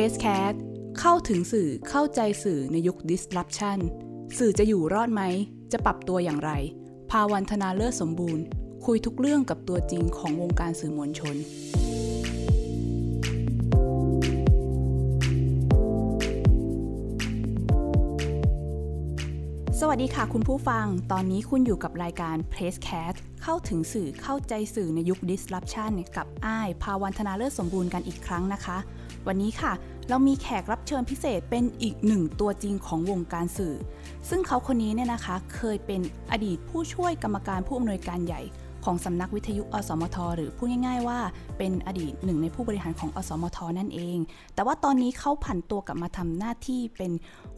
Press Cat เข้าถึงสื่อเข้าใจสื่อในยุค disruption สื่อจะอยู่รอดไหม จะปรับตัวอย่างไร ภาวันธนาเลิศสมบูรณ์ คุยทุกเรื่องกับตัวจริงของวงการสื่อมวลชน สวัสดีค่ะคุณผู้ฟัง ตอนนี้คุณอยู่กับรายการ Press Cat เข้าถึงสื่อเข้าใจสื่อในยุค disruption กับอ้าย ภาวันธนาเลิศสมบูรณ์กันอีกครั้งนะคะ วันนี้ค่ะ เรามีแขกรับเชิญพิเศษเป็นอีกหนึ่งตัวจริงของวงการสื่อ ซึ่งเขาคนนี้เนี่ยนะคะเคยเป็นอดีตผู้ช่วยกรรมการผู้อำนวยการใหญ่ของสำนักวิทยุอสมท หรือพูดง่ายๆ ว่าเป็นอดีตหนึ่งในผู้บริหารของอสมท นั่นเอง แต่ว่าตอนนี้เขาผันตัวกลับมาทำหน้าที่เป็น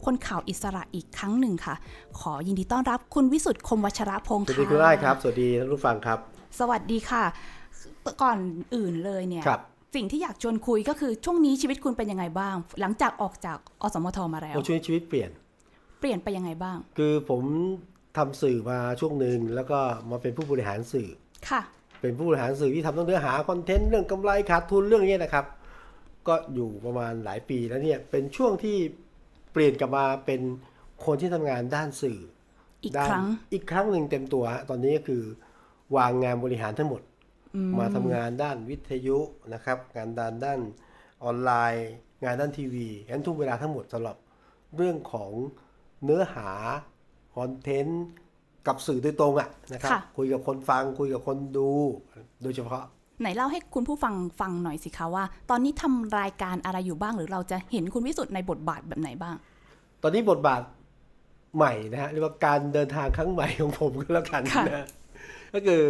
คนข่าวอิสระอีกครั้งหนึ่งค่ะ ขอยินดีต้อนรับคุณวิสุทธ์คมวัชระพงศ์สวัสค่ะดีคุณไอ้ครับ สวัสดีท่านผู้ฟังครับ สวัสดีค่ะ ก่อนอื่นเลยเนี่ยครับ สิ่งที่อยากชวนคุยก็คือช่วงนี้ชีวิตคุณเป็นยังไงบ้าง หลังจากออกจากอสมทมาแล้วโอ้ช่วงนี้ชีวิตเปลี่ยน เปลี่ยนไปยังไงบ้าง คือผมทำสื่อมาช่วงหนึ่งแล้วก็มาเป็นผู้บริหารสื่อค่ะ เป็นผู้บริหารสื่อที่ทำต้องเนื้อหาคอนเทนต์เรื่องกำไรขาดทุนเรื่องนี้นะครับ ก็อยู่ประมาณหลายปีแล้วเนี่ยเป็นช่วงที่เปลี่ยนกลับมาเป็นคนที่ทำงานด้านสื่ออีกด้านครั้งอีกครั้งหนึ่งเต็มตัวฮะตอนนี้ก็คือวางงานบริหารทั้งหมด มาทำงานด้านวิทยุนะครับ งานด้านด้านออนไลน์ งานด้านทีวีงั้นทุกเวลาทั้งหมดสำหรับเรื่องของเนื้อหาคอนเทนต์กับสื่อโดยตรงอะนะครับค่ะคุยกับคนฟังคุยกับคนดู โดยเฉพาะ ไหนเล่าให้คุณผู้ฟังฟังหน่อยสิคะว่า ตอนนี้ทำรายการอะไรอยู่บ้าง หรือเราจะเห็นคุณวิสุทธ์ในบทบาทแบบไหนบ้าง ตอนนี้บทบาทใหม่นะฮะเรียกว่าการเดินทางครั้งใหม่ของผมก็แล้วกันค่ะนะก็คือ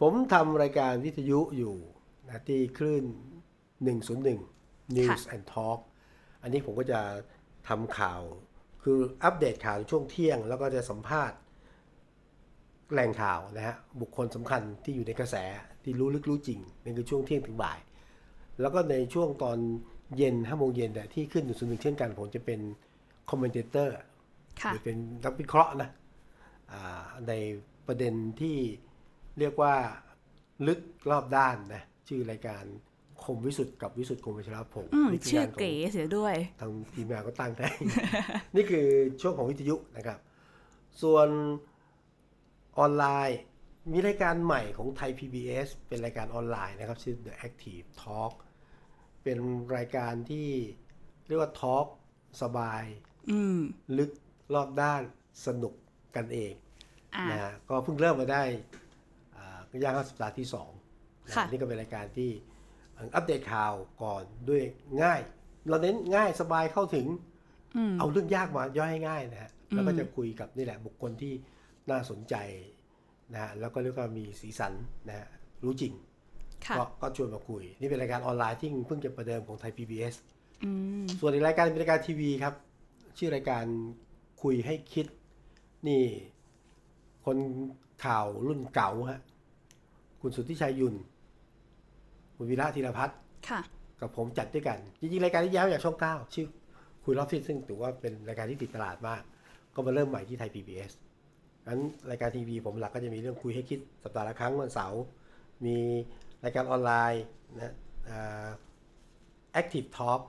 ผมทำรายการวิทยุอยู่นะที่คลื่น 101 News and Talk อันนี้ผมก็จะทำข่าว คืออัปเดตข่าวในช่วงเที่ยง แล้วก็จะสัมภาษณ์แหล่งข่าวนะฮะ บุคคลสำคัญที่อยู่ในกระแสที่รู้ลึกรู้จริงนั่นคือช่วงเที่ยงถึงบ่าย แล้วก็ในช่วงตอนเย็นห้าโมงเย็นเนี่ยที่คลื่นหนึ่งศูนย์หนึ่งเช่นกันผมจะเป็น commentator ค่ะหรือเป็นนักวิเคราะห์นะอ่าในประเด็นที่ เรียกว่าลึกรอบด้านนะชื่อรายการคมวิสุทธิ์กับวิสุทธิ์คมวัชรพงศ์อืมนี่คือชื่องานของเก๋เสียด้วย ทางทีมงานก็ตั้งให้นี่คือช่วงของวิทยุนะครับ ส่วนออนไลน์ มีรายการใหม่ของไทย PBS เป็นรายการออนไลน์นะครับ ชื่อ The Active Talk เป็นรายการที่เรียกว่าทอล์กสบายอืมลึกรอบด้านสนุกกันเองอ่านะฮะก็เพิ่งเริ่มมาได้อ่า ก็ย่างเข้าสัปดาห์ที่สองนะค่ะนี่ก็เป็นรายการที่อัปเดตข่าวก่อนด้วยง่าย เราเน้นง่ายสบายเข้าถึงอืมเอาเรื่องยากมาย่อยให้ง่ายนะฮะแล้วก็จะคุยกับนี่แหละบุคคลที่น่าสนใจนะฮะแล้วก็เรียกว่ามีสีสันนะฮะรู้จริงค่ะก็ก็ชวนมาคุย นี่เป็นรายการออนไลน์ที่เพิ่งจะประเดิมของไทย PBS อืมส่วนอีกรายการเป็นรายการทีวีครับ ชื่อรายการคุยให้คิด นี่ คนข่าวรุ่นเก่าฮะ คุณสุทธิชัยยุนคุณวีระธีรพัฒน์ค่ะกับผมจัดด้วยกัน จริงๆ รายการที่ย้ายมาจากช่องเก้าชื่อคุยรอบทิศซึ่งถือว่าเป็นรายการที่ติดตลาดมาก ก็มาเริ่มใหม่ที่ไทย PBS งั้นรายการทีวีผมหลักก็จะมีเรื่องคุยให้คิดสัปดาห์ละครั้งวันเสาร์มีรายการออนไลน์นะอ่า Active Talk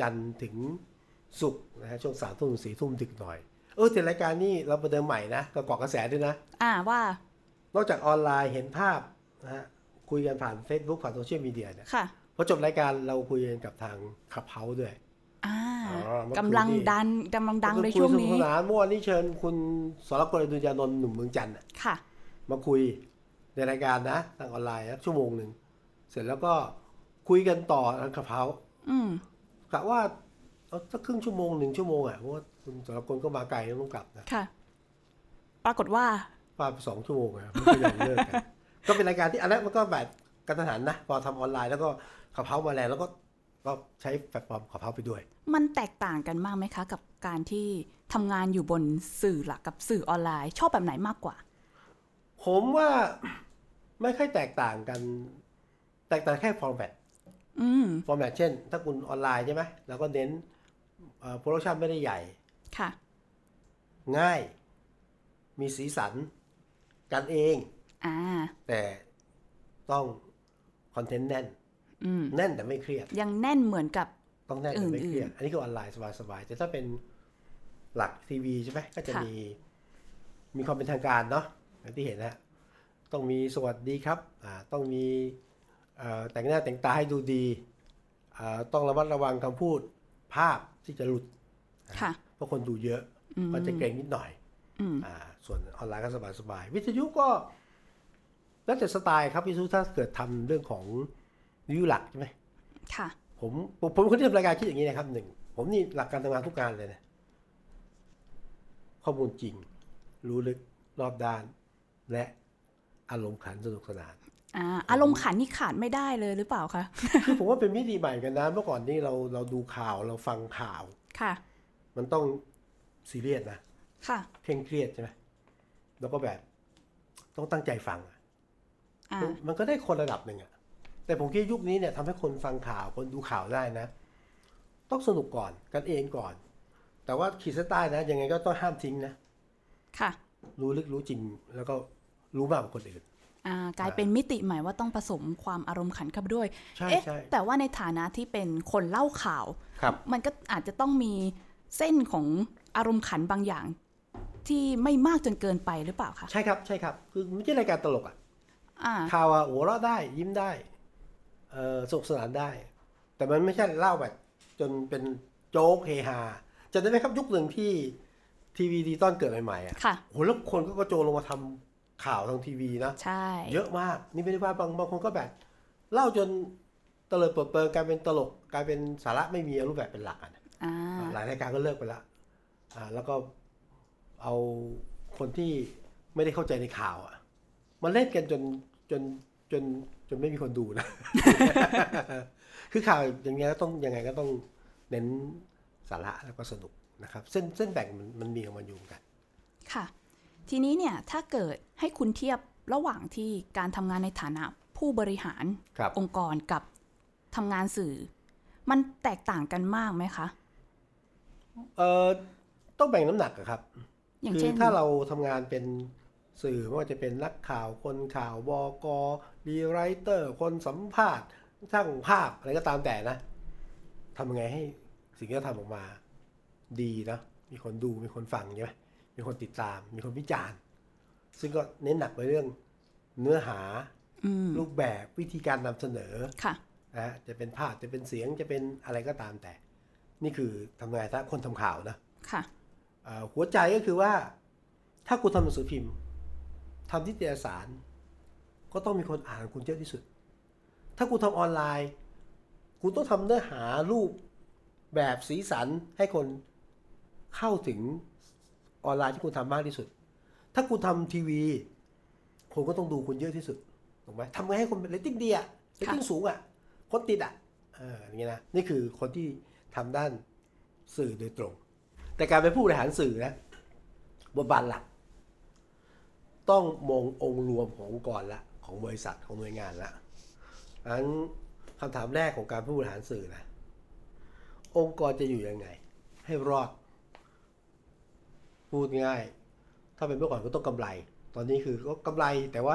จันทร์ถึงศุกร์นะฮะช่วงสามทุ่มถึงสี่ทุ่มดึกหน่อย เออแต่รายการนี้เราประเดิมใหม่นะก็เกาะกระแสด้วยนะ อ่าว่า นอกจากออนไลน์เห็นภาพ นะฮะคุยกันผ่าน Facebook ผ่านโซเชียลมีเดียเนี่ยค่ะพอจบรายการเราคุยกันกับทางขับเฮาด้วยอ่าอ๋อเมื่อคืนกำลังนี่ดันกำลังดังในก็คือช่วงคุยนี้สนุกสนานเมื่อวานนี้เชิญคุณสรกลดุญญานนท์หนุ่มเมืองจันทร์น่ะค่ะมาคุยในรายการนะทางออนไลน์นะชั่วโมงหนึ่ง เสร็จแล้วก็คุยกันต่อทางขับเฮาอืมกะว่าเอาสักครึ่งชั่วโมงหนึ่งชั่วโมงอะเพราะว่าคุณสรกลก็มาไกลต้องกลับนะค่ะ ปรากฏว่าฟาดไปสองชั่วโมงอะไม่ยอมเลิกกัน ก็เป็นรายการที่อันนั้นมันก็แบบกะทันหันนะพอทำออนไลน์แล้วก็ Clubhouse มาแรงแล้วก็ก็ใช้แพลตฟอร์ม Clubhouse ไปด้วย มันแตกต่างกันมากไหมคะ กับการที่ทำงานอยู่บนสื่อหลักกับสื่อออนไลน์ ชอบแบบไหนมากกว่า ผมว่าไม่ค่อยแตกต่างกัน แตกต่างแค่ format อืม format เช่น ถ้าคุณออนไลน์ใช่ไหมเราก็เน้น production ไม่ได้ใหญ่ค่ะ ง่าย มีสีสัน กันเองอ่า แต่ต้องคอนเทนต์แน่นอืมแน่นแต่ไม่เครียด ยังแน่นเหมือนกับ ต้องแน่นแต่ไม่เครียด อันนี้คือออนไลน์สบายๆแต่ถ้าเป็นหลักทีวีใช่ไหมก็จะค่ะมี มีความเป็นทางการเนาะอย่างที่เห็นนะต้องมีสวัสดีครับ อ่า ต้องมีเอ่อแต่งหน้าแต่งตาให้ดูดีอ่าต้องระมัดระวังคำพูดภาพที่จะหลุดค่ะเพราะคนดูเยอะอืมก็จะเกรงนิดหน่อยอืมอ่าส่วนออนไลน์ก็สบายๆวิทยุก็ แล้วแต่สไตล์ครับวิทยุถ้าเกิดทำเรื่องของวิทยุหลักใช่ไหมค่ะ ผมผมผมเป็นคนที่ทำรายการคิดอย่างนี้นะครับหนึ่งผมนี่หลักการทำงานทุกการเลยนะข้อมูลจริง รู้ลึกรอบด้าน และอารมณ์ขันสนุกสนานอ่าอารมณ์ขันนี่ขาดไม่ได้เลยหรือเปล่าคะคือผมว่าเป็นมิติใหม่กันนะเมื่อก่อนนี่เราเราดูข่าวเราฟังข่าวค่ะ มันต้องซีเรียสนะค่ะเคร่งเครียดใช่ไหมแล้วก็แบบ ต้องตั้งใจฟังอะอ่า มันมันก็ได้คนระดับหนึ่งอะแต่ผมคิดยุคนี้เนี่ยทำให้คนฟังข่าวคนดูข่าวได้นะ ต้องสนุกก่อนกันเองก่อน แต่ว่าขีดเส้นใต้นะยังไงก็ต้องห้ามทิ้งนะค่ะ รู้ลึกรู้จริงแล้วก็รู้มากกว่าคนอื่นอ่ากลายเป็นมิติใหม่ว่าต้องผสมความอารมณ์ขันเข้าไปด้วยใช่เอ๊ะใช่แต่ว่าในฐานะที่เป็นคนเล่าข่าวครับมันก็อาจจะต้องมีเส้นของอารมณ์ขันบางอย่าง ที่ไม่มากจนเกินไปหรือเปล่าคะใช่ครับใช่ครับคือไม่ใช่รายการตลกอะอ่า ข่าวอะหัวเราะได้ยิ้มได้เออสนุกสนานได้ แต่มันไม่ใช่เล่าแบบ จนเป็นโจ๊กเฮฮาจะได้ไหมครับยุคหนึ่งที่ทีวีดิจิตอลเกิดใหม่ๆอะค่ะโหแล้วคนก็กระโจนลงมาทำข่าวทางทีวีนะใช่เยอะมาก นี่ไม่ได้ว่าบางบางคนก็แบบ เล่าจนเตลิดเปิดเปิงกลายเป็นตลกกลายเป็นสาระไม่มีรูปแบบเป็นหลักอะนะอ่าหลายรายการก็เลิกไปละอ่า แล้วก็เอาคนที่ไม่ได้เข้าใจในข่าวอะ มาเล่นกันจนจนจนจนไม่มีคนดูนะ คือข่าวอย่างเงี้ยก็ต้องยังไงก็ต้องเน้นสาระแล้วก็สนุกนะครับ เส้นเส้นแบ่งมันมันมีของมันอยู่เหมือนกัน ค่ะ ทีนี้เนี่ยถ้าเกิดให้คุณเทียบระหว่างที่การทำงานในฐานะผู้บริหารครับองค์กรกับทำงานสื่อ มันแตกต่างกันมากไหมคะ เอ่อต้องแบ่งน้ำหนักอะครับ อย่างคืเช่อนถ้าเราทำงานเป็น สื่อไม่ว่าจะเป็นนักข่าวคนข่าวบกดีไรเตอร์ คนสัมภาษณ์ช่างภาพอะไรก็ตามแต่นะทำยังไงให้สิ่งที่เราทำออกมา ดีนะมีคนดูมีคนฟังใช่ไหมมีคนติดตาม มีคนวิจารณ์ ซึ่งก็เน้นหนักไปเรื่องเนื้อหาอืมรูปแบบวิธีการนำเสนอค่ะนะฮะจะเป็นภาพจะเป็นเสียงจะเป็นอะไรก็ตามแต่ นี่คือทำงานถ้าคนทำข่าวนะค่ะเอ่อหัวใจก็คือว่า ถ้าคุณทำหนังสือพิมพ์ ทำนิตยสาร ก็ต้องมีคนอ่านคุณเยอะที่สุด ถ้าคุณทำออนไลน์ คุณต้องทำเนื้อหารูปแบบสีสันให้คนเข้าถึงออนไลน์ที่คุณทำมากที่สุด ถ้าคุณทำทีวี คนก็ต้องดูคุณเยอะที่สุด ถูกไหมทำไงให้คนเรตติ้งดีอะเรตติ้งสูงอะคนติดอะเอออย่างเงี้ยนะ นี่คือคนที่ทำด้านสื่อโดยตรง แต่การเป็นผู้บริหารสื่อนะบทบาทหลัก ต้องมององค์รวมขององค์กรละของบริษัทของหน่วยงานละอันนั้นคำถามแรกของการผู้บริหารสื่อนะ องค์กรจะอยู่ยังไง ให้รอด พูดง่าย ถ้าเป็นเมื่อก่อนก็ต้องกำไร ตอนนี้คือก็กำไรแต่ว่า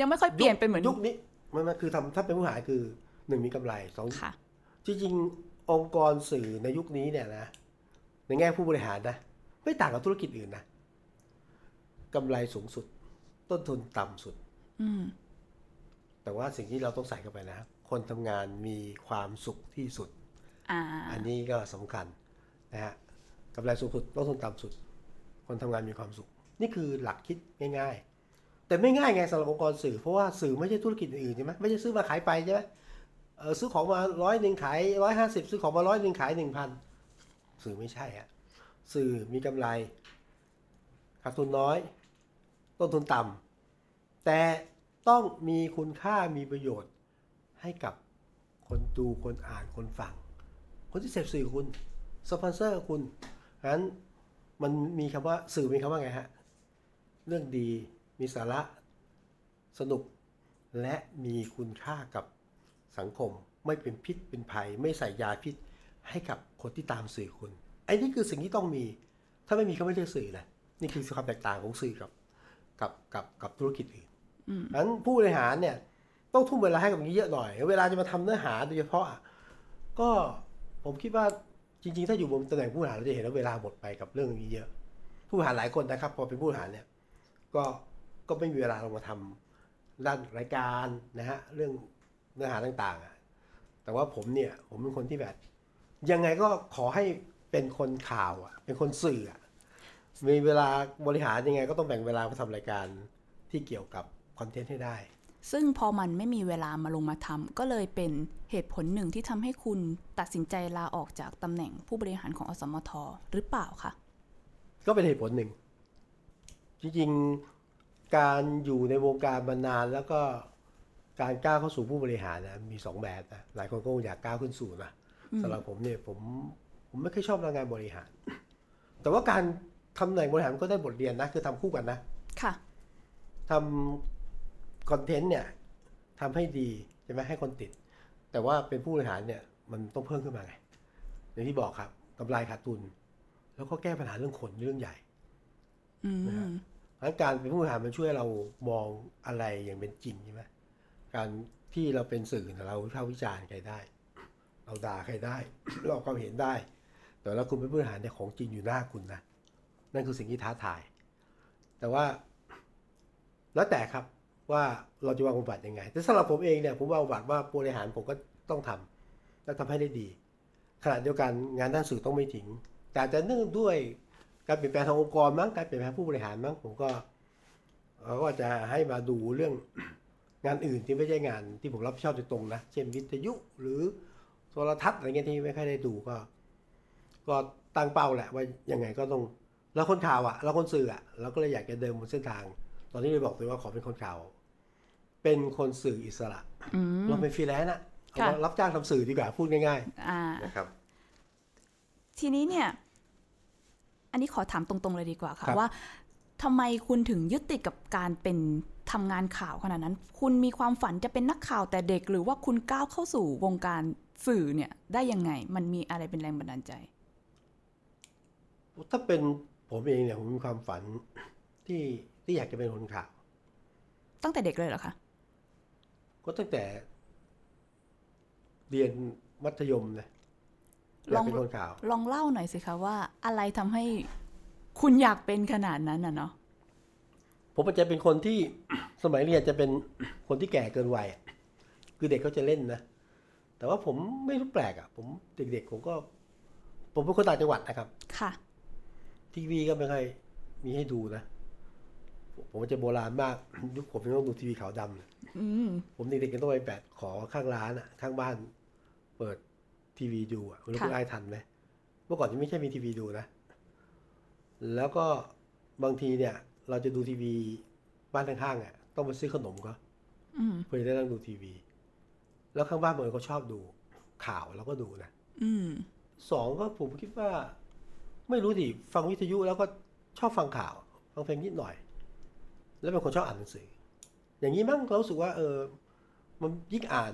ยังไม่ค่อยเปลี่ยนเป็นเหมือนยุคนี้มันมันคือทำถ้าเป็นผู้บริหารคือหนึ่งมีกำไรสองค่ะจริงๆองค์กรสื่อในยุคนี้เนี่ยนะในแง่ผู้บริหารนะไม่ต่างกับธุรกิจอื่นนะ กำไรสูงสุด ต้นทุนต่ำสุดอืมแต่ว่าสิ่งที่เราต้องใส่เข้าไปนะ คนทำงานมีความสุขที่สุดอ่าอันนี้ก็สำคัญนะฮะกำไรสูงสุดต้นทุนต่ำสุด คนทำงานมีความสุข นี่คือหลักคิดง่าย ๆ แต่ไม่ง่ายไงสำหรับองค์กรสื่อเพราะว่าสื่อไม่ใช่ธุรกิจอื่นใช่ไหมไม่ใช่ซื้อมาขายไปใช่ไหมเออซื้อของมาร้อยหนึ่งขายร้อยห้าสิบซื้อของมาร้อยหนึ่งขายหนึ่งพันสื่อไม่ใช่อะสื่อมีกำไรขาดทุนน้อย ต้นทุนต่ำแต่ต้องมีคุณค่ามีประโยชน์ให้กับคนดูคนอ่านคนฟัง คนที่เสพสื่อคุณสปอนเซอร์คุณงั้นมันมีคำว่าสื่อมีคำว่าไงฮะ เรื่องดีมีสาระสนุก และมีคุณค่ากับสังคม ไม่เป็นพิษเป็นภัย ไม่ใส่ยาพิษให้กับคนที่ตามสื่อคุณไอ้นี่คือสิ่งที่ต้องมี ถ้าไม่มีเขาไม่เรียกสื่อนะนี่คือความแตกต่างของสื่อกับ กับกับกับธุรกิจอื่นงั้นผู้บริหารเนี่ย ต้องทุ่มเวลาให้กับนี้เยอะหน่อย เวลาจะมาทำเนื้อหาโดยเฉพาะอะก็ผมคิดว่าจริง ๆ ถ้าอยู่บนตำแหน่งผู้บริหารเราจะเห็นว่าเวลาหมดไปกับเรื่องนี้เยอะ ผู้บริหารหลายคนนะครับ พอเป็นผู้บริหารเนี่ย ก็ก็ไม่มีเวลาลงมาทำด้านรายการนะฮะเรื่องเนื้อหาต่างๆอะแต่ว่าผมเนี่ย ผมเป็นคนที่แบบ ยังไงก็ขอให้เป็นคนข่าวอะเป็นคนสื่ออะ มีเวลาบริหารยังไงก็ต้องแบ่งเวลามาทำรายการที่เกี่ยวกับคอนเทนต์ให้ได้ ซึ่งพอมันไม่มีเวลามาลงมาทำก็เลยเป็นเหตุผลหนึ่งที่ทำให้คุณตัดสินใจลาออกจากตำแหน่งผู้บริหารของอสมทหรือเปล่าคะก็เป็นเหตุผลหนึ่ง จริงๆการอยู่ในวงการมานานแล้วก็การก้าวเข้าสู่ผู้บริหารนะมีสองแบบนะหลายคนก็อยากก้าวขึ้นสู่นะสำหรับผมเนี่ยผมผมไม่ค่อยชอบงานบริหาร แต่ว่าการ ทำตำแหน่งบริหารก็ได้บทเรียนนะ คือทำคู่กันนะ ค่ะทำคอนเทนต์เนี่ยทำให้ดีใช่ไหมให้คนติด แต่ว่าเป็นผู้บริหารเนี่ย มันต้องเพิ่มขึ้นมาไงอย่างที่บอกครับกำไรขาดทุน แล้วก็แก้ปัญหาเรื่องคนเรื่องใหญ่อืมนะฮะเพราะฉะนั้นการเป็นผู้บริหารมันช่วยเรามองอะไรอย่างเป็นจริงใช่ไหมการที่เราเป็นสื่อเนี่ยเราวิพากษ์วิจารณ์ใครได้ เราด่าใครได้ เราออกความเห็นได้ แต่แล้วคุณเป็นผู้บริหารเนี่ยของจริงอยู่หน้าคุณนะ นั่นคือสิ่งที่ท้าทาย แต่ว่า แล้วแต่ครับว่าเราจะวางบทบาทยังไง แต่สำหรับผมเองเนี่ยผมวางบทบาทว่าผู้บริหารผมก็ต้องทำและทำให้ได้ดี ขณะเดียวกันงานด้านสื่อต้องไม่ทิ้งแต่จะเนื่องด้วยการเปลี่ยนแปลงทางองค์กรมั้งการเปลี่ยนแปลงผู้บริหารมั้งผมก็เอ่อก็จะให้มาดูเรื่องงานอื่นที่ไม่ใช่งานที่ผมรับผิดชอบโดยตรงนะ เช่นวิทยุหรือโทรทัศน์อะไรเงี้ยที่ไม่ค่อยได้ดูก็ ก็ตั้งเป้าแหละว่ายังไงก็ต้อง เราคนข่าวอะเราคนสื่ออะเราก็เลยอยากจะเดินบนเส้นทาง ตอนนี้เลยบอกเลยว่าขอเป็นคนข่าว เป็นคนสื่ออิสระอืมเราเป็นฟรีแลนซ์อะเอาค่ะมารับจ้างทำสื่อดีกว่าพูดง่ายอ่าๆนะครับ ทีนี้เนี่ย อันนี้ขอถามตรงๆเลยดีกว่าค่ะครับว่าทำไมคุณถึงยึดติดกับการเป็นทำงานข่าวขนาดนั้น คุณมีความฝันจะเป็นนักข่าวแต่เด็ก หรือว่าคุณก้าวเข้าสู่วงการสื่อเนี่ย ได้ยังไง มันมีอะไรเป็นแรงบันดาลใจ ถ้าเป็น ผมเองเนี่ยผมมีความฝันที่ที่อยากจะเป็นคนข่าว ตั้งแต่เด็กเลยเหรอคะ ก็ตั้งแต่ เรียนมัธยมนะอยากเป็นคนข่าว ลองเล่าหน่อยสิคะว่า อะไรทำให้คุณอยากเป็นขนาดนั้นน่ะเนาะผมอาจจะเป็นคนที่สมัยเรียนจะเป็นคนที่แก่เกินวัยอะคือเด็กเขาจะเล่นนะแต่ว่าผมไม่รู้แปลกอะ ผมเด็กๆผมก็ ผมเป็นคนต่างจังหวัดนะครับ ค่ะ ทีวีก็ไม่ค่อยมีให้ดูนะ ผมจะโบราณมาก ยุคผมยังต้องดูทีวีขาวดำเลยอืมผมเด็กๆก็ต้องไปแบบขอข้างร้านอะ ข้างบ้าน เปิดทีวีดูอะคุณรู้ค่ะคุณไอ้ทันไหมเมื่อก่อนยังไม่ใช่มีทีวีดูนะ แล้วก็บางทีเนี่ย เราจะดูทีวีบ้านข้างๆอะต้องไปซื้อขนมก็อืมเพื่อจะได้นั่งดูทีวี แล้วข้างบ้านบางคนเขาชอบดูข่าวเราก็ดูนะอืมสองก็ผมคิดว่า ไม่รู้ดิฟังวิทยุแล้วก็ชอบฟังข่าว ฟังเพลงนิดหน่อย แล้วเป็นคนชอบอ่านหนังสือ อย่างนี้มั้งเรารู้สึกว่า เออ มันยิ่งอ่าน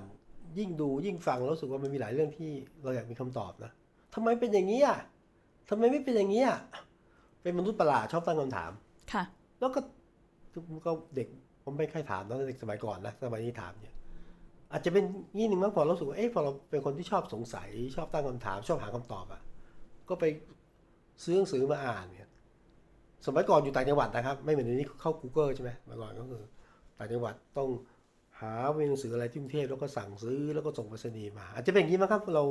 ยิ่งดูยิ่งฟังเรารู้สึกว่ามันมีหลายเรื่องที่เราอยากมีคำตอบนะทำไมเป็นอย่างนี้อะทำไมไม่เป็นอย่างนี้อะเป็นมนุษย์ประหลาดชอบตั้งคำถาม ค่ะ แล้วก็ก็เด็กผมไม่ค่อยถามนะเด็กสมัยก่อนนะสมัยนี้ถามเนี่ย อาจจะเป็นงี้หนึ่งมั้งพอเรารู้สึกว่าเอ๊ะพอเราเป็นคนที่ชอบสงสัย ชอบตั้งคำถาม ชอบหาคำตอบอะก็ไป ซื้อหนังสือมาอ่านเนี่ยสมัยก่อนอยู่ต่างจังหวัดนะครับ ไม่เหมือนเดี๋ยวนี้เข้า Google ใช่ไหมเมื่อก่อนก็คือต่างจังหวัดต้องหาหนังสืออะไรที่กรุงเทพแล้วก็สั่งซื้อแล้วก็ส่งไปรษณีย์มา อาจจะเป็นอย่างนี้มั้งครับเรา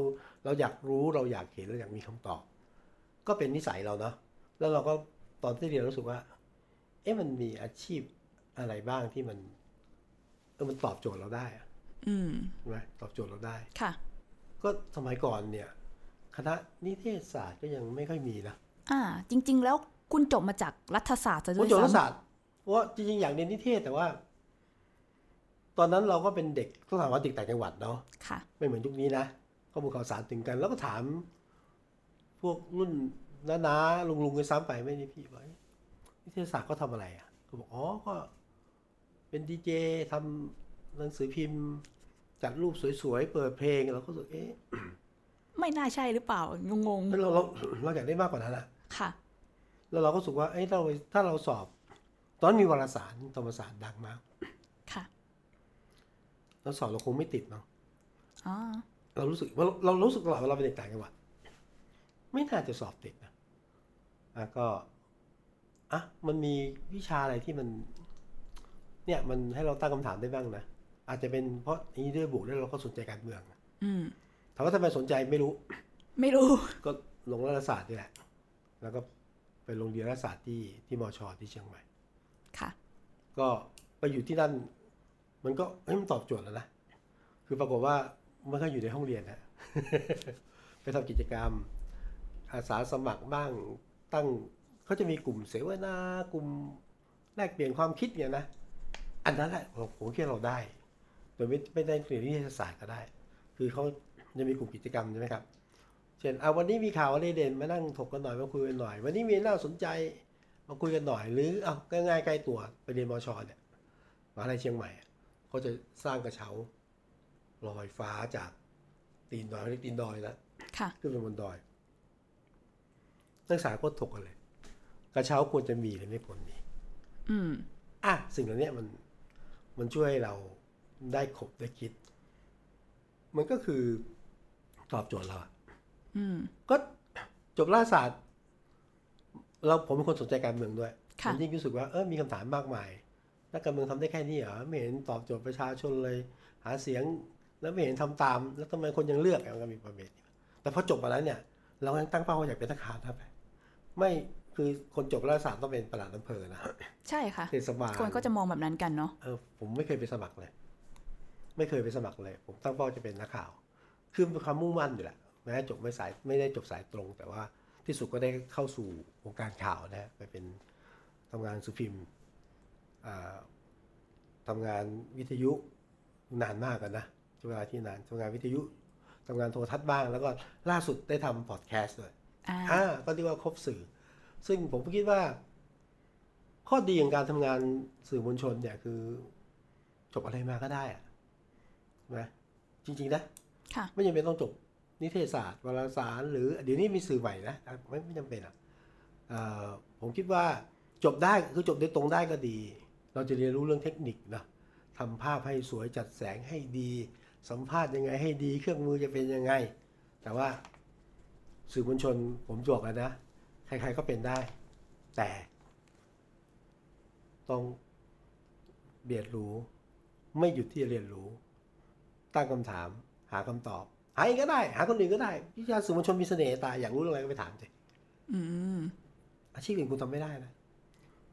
เราอยากรู้เราอยากเห็นเราอยากมีคำตอบ ก็เป็นนิสัยเราเนาะแล้วเราก็ตอนที่เรียนรู้สึกว่า เอ๊ะมันมีอาชีพอะไรบ้างที่มันเออมันตอบโจทย์เราได้อะอืมใช่ไหมตอบโจทย์เราได้ค่ะ ก็สมัยก่อนเนี่ย คณะนิเทศศาสตร์ก็ยังไม่ค่อยมีนะอ่า จริง ๆ แล้วคุณจบมาจากรัฐศาสตร์ซะด้ผวมยจบรัฐซ้ำศาสตร์เพราะว่าจริงๆ อยากเรียนนิเทศแต่ว่า ตอนนั้นเราก็เป็นเด็กต้องถามว่าเด็กต่างจังหวัดเนาะค่ะไม่เหมือนยุคนี้นะข้อมูลข่าวสารถึงกัน แล้วก็ถาม พวกรุ่นน้าๆลุงๆกันซ้ำไปไม่ได้พี่ว่าเอ๊ะนิเทศศาสตร์ก็ทำอะไรอะก็บอกอ๋อก็ เป็นดีเจทำหนังสือพิมพ์ จัดรูปสวยๆเปิดเพลงเราก็รู้สึกเอ๊ะ ไม่น่าใช่หรือเปล่างงเราเราเราอยากได้มากกว่านั้นอะๆค่ะ แล้วเราก็รู้สึกว่าเอ้ยเราถ้าเราสอบ ตอนนนมีวารสารธรรมศาสตร์ดังมาก ค่ะเราสอบเราคงไม่ติดมั้งอ๋อเเรารู้สึกว่าเราเรารู้สึกตลอดว่าเราเป็นเด็กต่างจังหวัดไม่น่าจะสอบติดนะอะก็อะมันมีวิชาอะไรที่มัน เนี่ยมันให้เราตั้งคำถามได้บ้างนะอาจจะเป็นเพราะนี้ด้วยบวกแล้วเราก็สนใจการเมืองอืม ถามว่าทำไมสนใจไม่รู้ ไม่รู้ ก็ลงรัฐศาสตร์นี่แหละ แล้วก็ไปลงเรียนรัฐศาสตร์ที่ที่มอชอที่เชียงใหม่ ค่ะ ก็ไปอยู่ที่นั่น มันก็เฮ้ยมันตอบโจทย์แล้วนะ คือปรากฏว่ามันก็อยู่ในห้องเรียนนะไปทำกิจกรรม อาสาสมัครบ้างตั้งเขาจะมีกลุ่มเสวนากลุ่มแลกเปลี่ยนความคิดเนี่ยนะ อันนั้นแหละผมผมคิดว่าเราได้ โดยไม่ไม่ได้เรียนวิทยาศาสตร์ก็ได้ คือเขา จะมีกลุ่มกิจกรรมใช่ไหมครับ เช่นเอาวันนี้มีข่าวอะไรเด่นมานั่งถกกันหน่อยมาคุยกันหน่อย วันนี้มีน่าสนใจมาคุยกันหน่อย หรือเอาง่ายๆใกล้ตัวไปเรียนมอชอเนี่ยมหาลัยเชียงใหม่อะเขาจะสร้างกระเช้าลอยฟ้าจากตีนดอยเรียกตีนดอยนะค่ะขึ้นไปบนดอยนักศึกษาก็ถกกันเลย กระเช้าควรจะมีหรือไม่ควรมี อืมอะสิ่งเหล่านี้มันมันช่วยให้เราได้ขบได้คิด มันก็คือ ตอบโจทย์เราอะอืมก็จบรัฐศาสตร์ เราผมเป็นคนสนใจการเมืองด้วยค่ะผมยิ่งรู้สึกว่าเออมีคำถามมากมายนักการเมืองทำได้แค่นี้เหรอไม่เห็นตอบโจทย์ประชาชนเลย หาเสียง แล้วไม่เห็นทำตาม แล้วทำไมคนยังเลือกอะมันก็มีประเด็นแต่พอจบมาแล้วเนี่ย เรายังตั้งเป้าว่าอยากเป็นนักข่าวนะไม่คือคนจบรัฐศาสตร์ต้องเป็นประหลัดอำเภอนะใช่ค่ะเทศบาลคนก็จะมองแบบนั้นกันเนาะเออผมไม่เคยไปสมัครเลย ไม่เคยไปสมัครเลย ผมตั้งเป้าจะเป็นนักข่าว คือเป็นความมุ่งมั่นอยู่แหละแม้จบไม่สายไม่ได้จบสายตรง แต่ว่าที่สุดก็ได้เข้าสู่วงการข่าวนะไปเป็นทำงานสุพิมพ์อ่าทำงานวิทยุนานมากกันนะช่วงเวลาที่นานทำงานวิทยุทำงานโทรทัศน์บ้าง แล้วก็ล่าสุดได้ทำพอดแคสต์ด้วยอ่าอ่าก็เรียกว่าครบสื่อ ซึ่งผมคิดว่า ข้อดีของการทำงานสื่อมวลชนเนี่ยคือ จบอะไรมาก็ได้อะนะจริง ๆ นะค่ะ ไม่จำเป็นต้องจบนิเทศศาสตร์วารสาร หรือเดี๋ยวนี้มีสื่อใหม่นะไม่ไม่จำเป็นอะผมคิดว่าจบได้คือจบโดยตรงได้ก็ดี เราจะเรียนรู้เรื่องเทคนิคนะทำภาพให้สวยจัดแสงให้ดี สัมภาษณ์ยังไงให้ดี เครื่องมือจะเป็นยังไง แต่ว่าสื่อมวลชนผมบอกแล้วนะใครๆก็เป็นได้ แต่ ต้องเรียนรู้ ไม่หยุดที่จะเรียนรู้ ตั้งคำถาม หาคำตอบ หาเองก็ได้ หาคนอื่นก็ได้วิชาสื่อมวลชนมีเสน่ห์ตายอยากรู้เรื่องอะไรก็ไปถามสิอืมอาชีพอื่นคุณทำไม่ได้นะ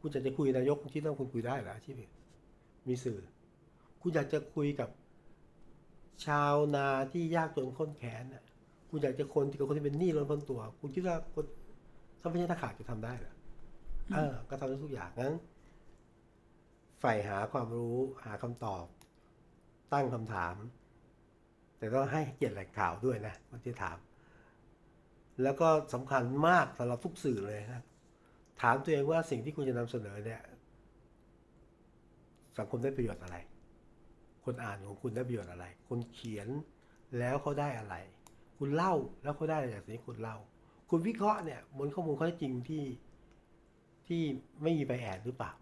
คุณอยากจะคุยนายกคุณคิดว่าคุณคุยได้เหรออาชีพอื่นมีสื่อ คุณอยากจะคุยกับ ชาวนาที่ยากจนข้นแขนน่ะ คุณอยากจะคนที่กับคนที่เป็นหนี้ล้นพ้นตัว คุณคิดว่าคนถ้าไม่ใช่นักข่าวจะทำได้เหรอเออ ก็ทำได้ทุกอย่างงั้นใฝ่หาความรู้หาคำตอบ ตั้งคำถาม แต่ต้องให้เกียรติแหล่งข่าวด้วยนะคนที่ถาม แล้วก็สำคัญมากสำหรับทุกสื่อเลยนะถามตัวเองว่าสิ่งที่คุณจะนำเสนอเนี่ย สังคมได้ประโยชน์อะไร คนอ่านของคุณได้ประโยชน์อะไร คนเขียนแล้วเขาได้อะไร คุณเล่าแล้วเขาได้อะไรจากสิ่งที่คุณเล่า คุณวิเคราะห์เนี่ยบนข้อมูลข้อเท็จจริงที่ที่ไม่มีใบแอนหรือเปล่า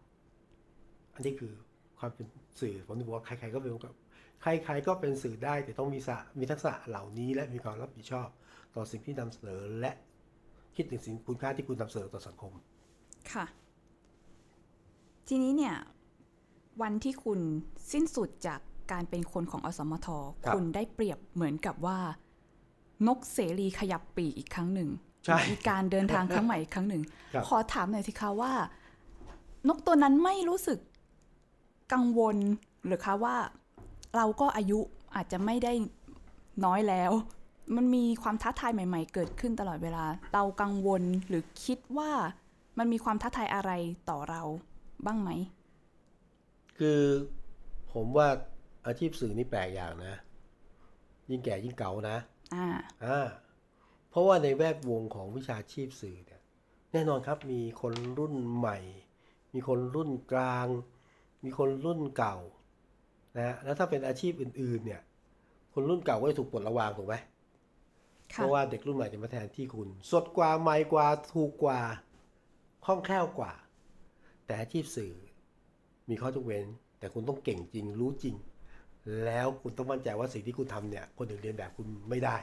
อันนี้คือความเป็นสื่อผมถึงบอกว่าใครๆก็เป็นกับ ใครๆก็เป็นสื่อได้แต่ต้องมีสะมีทักษะเหล่านี้และมีความรับผิดชอบ ต่อสิ่งที่นำเสนอและคิดถึงสิ่งคุณค่าที่คุณนำเสนอต่อสังคม ค่ะ ทีนี้เนี่ย วันที่คุณสิ้นสุดจากการเป็นคนของอสมทครับคุณได้เปรียบเหมือนกับว่า นกเสรีขยับปีกอีกครั้งหนึ่งใช่มีการเดินทางครั้งใหม่อีกครั้งหนึ่งครับขอถามหน่อยสิคะว่า นกตัวนั้นไม่รู้สึกกังวลหรือคะว่า เราก็อายุอาจจะไม่ได้น้อยแล้ว มันมีความท้าทายใหม่ ๆ เกิดขึ้นตลอดเวลา เรากังวลหรือคิดว่ามันมีความท้าทายอะไรต่อเราบ้างไหม คือผมว่าอาชีพสื่อนี่แปลกอย่างนะ ยิ่งแก่ยิ่งเก่านะ อ่า อ่า เพราะว่าในแวดวงของวิชาชีพสื่อเนี่ย แน่นอนครับมีคนรุ่นใหม่ มีคนรุ่นกลาง มีคนรุ่นเก่า นะฮะแล้วถ้าเป็นอาชีพอื่นๆ เนี่ย คนรุ่นเก่าก็จะถูกปลดระวางถูกไหมเพค่ะราะว่าเด็กรุ่นใหม่จะมาแทนที่คุณ สดกว่าใหม่กว่าถูกกว่าคล่องแคล่วกว่า แต่อาชีพสื่อมีข้อยกเว้น แต่คุณต้องเก่งจริงรู้จริง แล้วคุณต้องมั่นใจว่าสิ่งที่คุณทำเนี่ย คนอื่นเรียนแบบคุณไม่ได้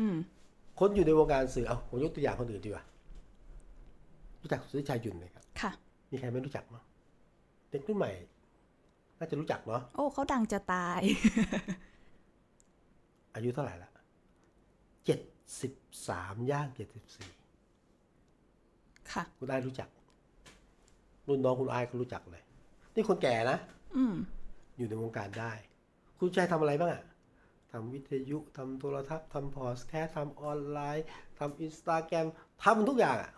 อืมคนอยู่ในวงการสื่อเอาผมยกตัวอย่างคนอื่นดีกว่ารู้จักสุทธิชัยหยุ่นไหมครับ ค่ะ มีใครไม่รู้จักมั้งเด็กรุ่นใหม่ น่าจะรู้จักเนาะโอ้เขาดังจะตาย อายุเท่าไหร่ละเจ็ดสิบสามย่างเจ็ดสิบสี่ค่ะ คุณอายรู้จัก รุ่นน้องคุณอายก็รู้จักเลย นี่คนแก่นะอืม อยู่ในวงการได้ คุณชายทำอะไรบ้างอะทำวิทยุทำโทรทัศน์ทำพอดแคสต์ทำออนไลน์ทำอินสตาแกรมทำทุกอย่างอะ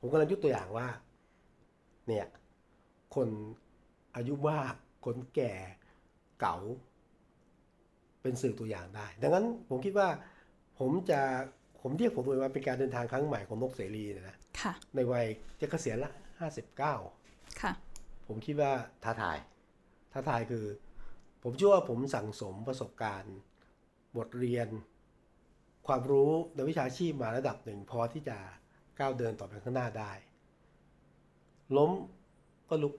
ผมกำลังยกตัวอย่างว่า เนี่ย คน อายุมากคนแก่เก๋าเป็นสื่อตัวอย่างได้ ดังนั้นผมคิดว่าผมจะผมเรียกผมเลยว่าเป็นการเดินทางครั้งใหม่ของนกเสรีเนยนะค่ะในวัยจะเกษียณละห้าสิบเก้าค่ะผมคิดว่าท้าทาย ท้าทายคือ ผมเชื่อว่าผมสั่งสมประสบการณ์ บทเรียน ความรู้ในวิชาชีพมาระดับหนึ่งพอที่จะก้าวเดินต่อไปข้างหน้าได้ ล้มก็ลุก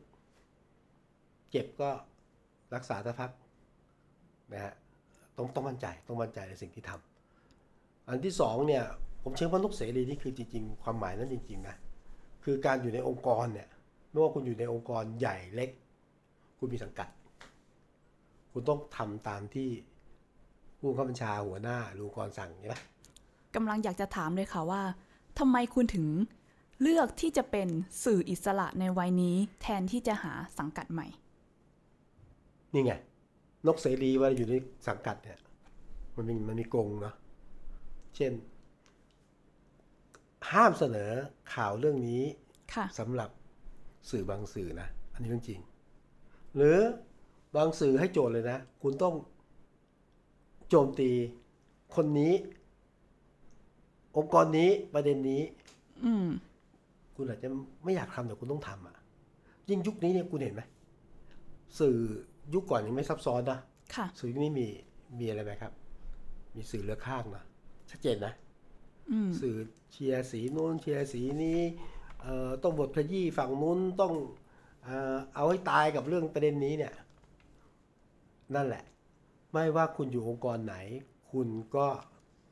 เจ็บก็รักษาสักพักนะฮะต้องต้องมั่นใจต้องมั่นใจในสิ่งที่ทำอันที่สองเนี่ยผมเชื่อว่านกเสรีนี่คือจริง ๆ ความหมายนั้นจริงๆนะคือการอยู่ในองค์กรเนี่ยไม่ว่าคุณอยู่ในองค์กรใหญ่เล็ก คุณมีสังกัด คุณต้องทำตามที่ผู้บังคับบัญชาหัวหน้าหรือองค์กรสั่งใช่ไหมกำลังอยากจะถามเลยค่ะว่าทำไมคุณถึงเลือกที่จะเป็นสื่ออิสระในวัยนี้ แทนที่จะหาสังกัดใหม่ นี่ไง นกเสรีเวลาอยู่ในสังกัดเนี่ย มันมีมันมีกรงเนาะเช่น ห้ามเสนอข่าวเรื่องนี้ค่ะสำหรับสื่อบางสื่อนะ อันนี้เรื่องจริง หรือบางสื่อให้โจทย์เลยนะ คุณต้องโจมตีคนนี้ องค์กรนี้ประเด็นนี้อืมคุณอาจจะไม่อยากทำแต่คุณต้องทำอะ ยิ่งยุคนี้เนี่ยคุณเห็นไหมสื่อ ยุคก่อนยังไม่ซับซ้อนนะค่ะสื่อยุคนี้มีมีอะไรไหมครับ มีสื่อเลือกข้างนะชัดเจนนะอืมสื่อเชียร์สีนู้นเชียร์สีนี้เอ่อต้องบทขยี้ฝั่งนู้นต้องเอ่อเอาให้ตายกับเรื่องประเด็นนี้เนี่ย นั่นแหละ ไม่ว่าคุณอยู่องค์กรไหน คุณก็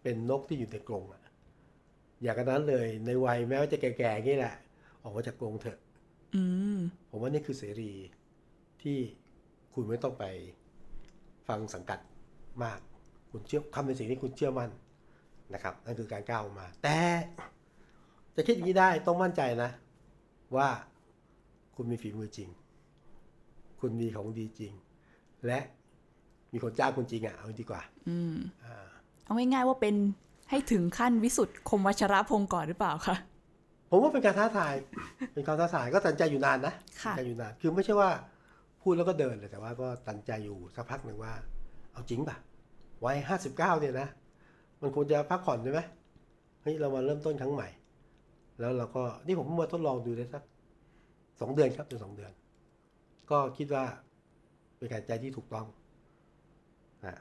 เป็นนกที่อยู่ในกรงอะอย่างนั้นเลยในวัยแม้ว่าจะแก่ๆอย่างนี้แหละ ออกมาจากกรงเถอะอืมผมว่านี่คือเสรีที่ คุณไม่ต้องไปฟังสังกัดมาก คุณเชื่อทำในสิ่งที่คุณเชื่อมั่นนะครับ นั่นคือการก้าวออกมา แต่จะคิดอย่างนี้ได้ต้องมั่นใจนะ ว่าคุณมีฝีมือจริง คุณมีของดีจริง และมีคนจ้างคุณจริงอะเอาดีกว่า อืมอ่าเอาง่ายๆว่าเป็นให้ถึงขั้นวิสุทธ์คมวัชรพงศ์ก่อนหรือเปล่าคะผมว่าเป็นการท้าทาย เป็นการท้าทายก็ตัดสินใจอยู่นานนะค่ะตัดสินใจอยู่นาน คือไม่ใช่ว่า พูดแล้วก็เดินเลยแต่ว่าก็ตันใจอยู่สักพักหนึ่งว่า เอาจริงป่ะวัยห้าสิบเก้าเนี่ยนะ มันควรจะพักผ่อนใช่ไหมเฮ้ยเรามาเริ่มต้นครั้งใหม่ แล้วเราก็นี่ผมมาทดลองดูได้สักสองเดือนครับเป็นสองเดือน ก็คิดว่าเป็นการใจที่ถูกต้องนะ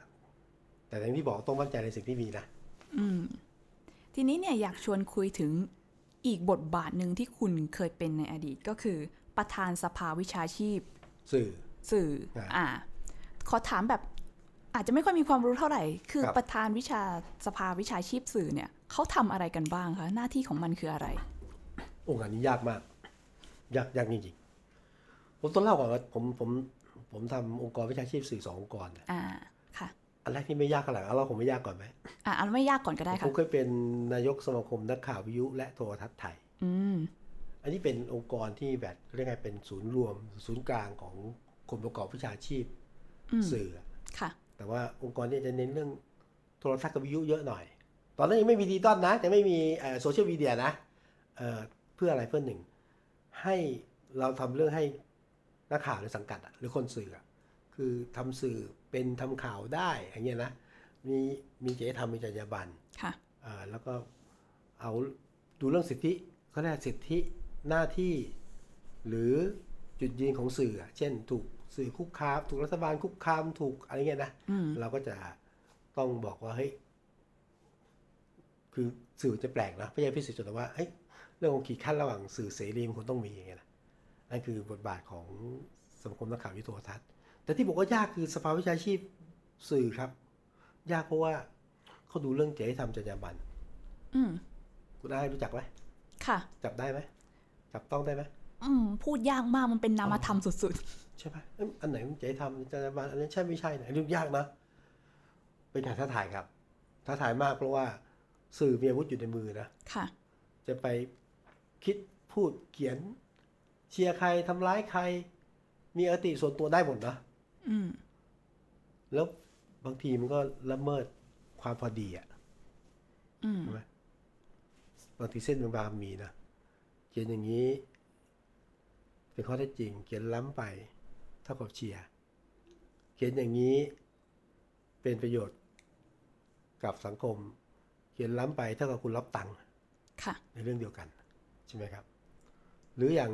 แต่อย่างที่บอกต้องมั่นใจในสิ่งที่มีนะอืมทีนี้เนี่ยอยากชวนคุยถึงอีกบทบาทหนึ่งที่คุณเคยเป็นในอดีตก็คือประธานสภาวิชาชีพ สื่อสื่ออ่าอ่าขอถามแบบอาจจะไม่ค่อยมีความรู้เท่าไหร่ คือครับประธานวิชาสภาวิชาชีพสื่อเนี่ยเขาทำอะไรกันบ้างคะหน้าที่ของมันคืออะไร โองค์งานนี้ยากมาก ยากยากจริงๆผมต้องเล่าก่อนว่าผมผมผมทำองค์กรวิชาชีพสื่อสององค์กรเนี่ยอ่าค่ะ อันแรกที่ไม่ยากเท่าไหร่เอาเราผมไม่ยากก่อนไหมอ่าอันไม่ยากก่อนก็ได้ค่ะ ผมเคยเป็นนายกสมาคมนักข่าววิทยุและโทรทัศน์ไทย อืม อันนี้เป็นองค์กรที่แบบเรียกไงเป็นศูนย์รวม ศูนย์กลางของคนประกอบวิชาชีพอืมสื่อค่ะ แต่ว่าองค์กรนี้จะเน้นเรื่องโทรทัศน์กับวิทยุเยอะหน่อย ตอนนั้นยังไม่มีดิจิตอลนะ แต่ไม่มีโซเชียลมีเดียนะเอ่อเพื่ออะไรเพื่อหนึ่ง ให้เราทำเรื่องให้นักข่าวในสังกัดอะหรือคนสื่ออะคือทำสื่อเป็นทำข่าวได้อย่างเงี้ยนะมีมีจริยธรรมมีจรรยาบรรณค่ะอ่าแล้วก็เอาดูเรื่องสิทธิเขาเรียกสิทธิ หน้าที่ หรือจุดยืนของสื่ออะเช่น ถูกสื่อคุกคามถูกรัฐบาลคุกคามถูกอะไรเงี้ยนะอืมเราก็จะต้องบอกว่าเฮ้ยคือสื่อจะแปลกนะไม่ใช่พิเศษจนแต่ว่าเฮ้ยเรื่องของขีดขั้นระหว่างสื่อเสรีมันควรต้องมีอย่างเงี้ยนะนั่นคือบทบาทของสมาคมนักข่าววิทยุโทรทัศน์ แต่ที่บอกว่ายากคือสภาวิชาชีพสื่อครับ ยากเพราะว่าเขาดูเรื่องจริยธรรมจรรยาบรรณอืมคุณได้รู้จักไหมค่ะ จับได้ไหม จับต้องได้ไหมอืมพูดยากมากมันเป็นนามธรรมสุดใช่ไหมเอ้ยอันไหนมันจริยธรรมจรรยาบรรณอันนี้ใช่ไม่ใช่เนี่ยอันนี้ยากนะ เป็นการท้าทายครับ ท้าทายมากเพราะว่า สื่อมีอาวุธอยู่ในมือนะๆค่ะ จะไปคิดพูดเขียน เชียร์ใครทำร้ายใคร มีอติส่วนตัวได้หมดนะอืม แล้วบางทีมันก็ละเมิดความพอดีอะอืมใช่ไหมบางทีเส้นบางๆมีนะเขียนอย่างนี้เป็นข้อเท็จจริง เขียนล้ำไปเท่ากับเชียร์เขียนอย่างนี้เป็นประโยชน์กับสังคม เขียนล้ำไปเท่ากับคุณรับตังค์ค่ะในเรื่องเดียวกันใช่ไหมครับ หรืออย่าง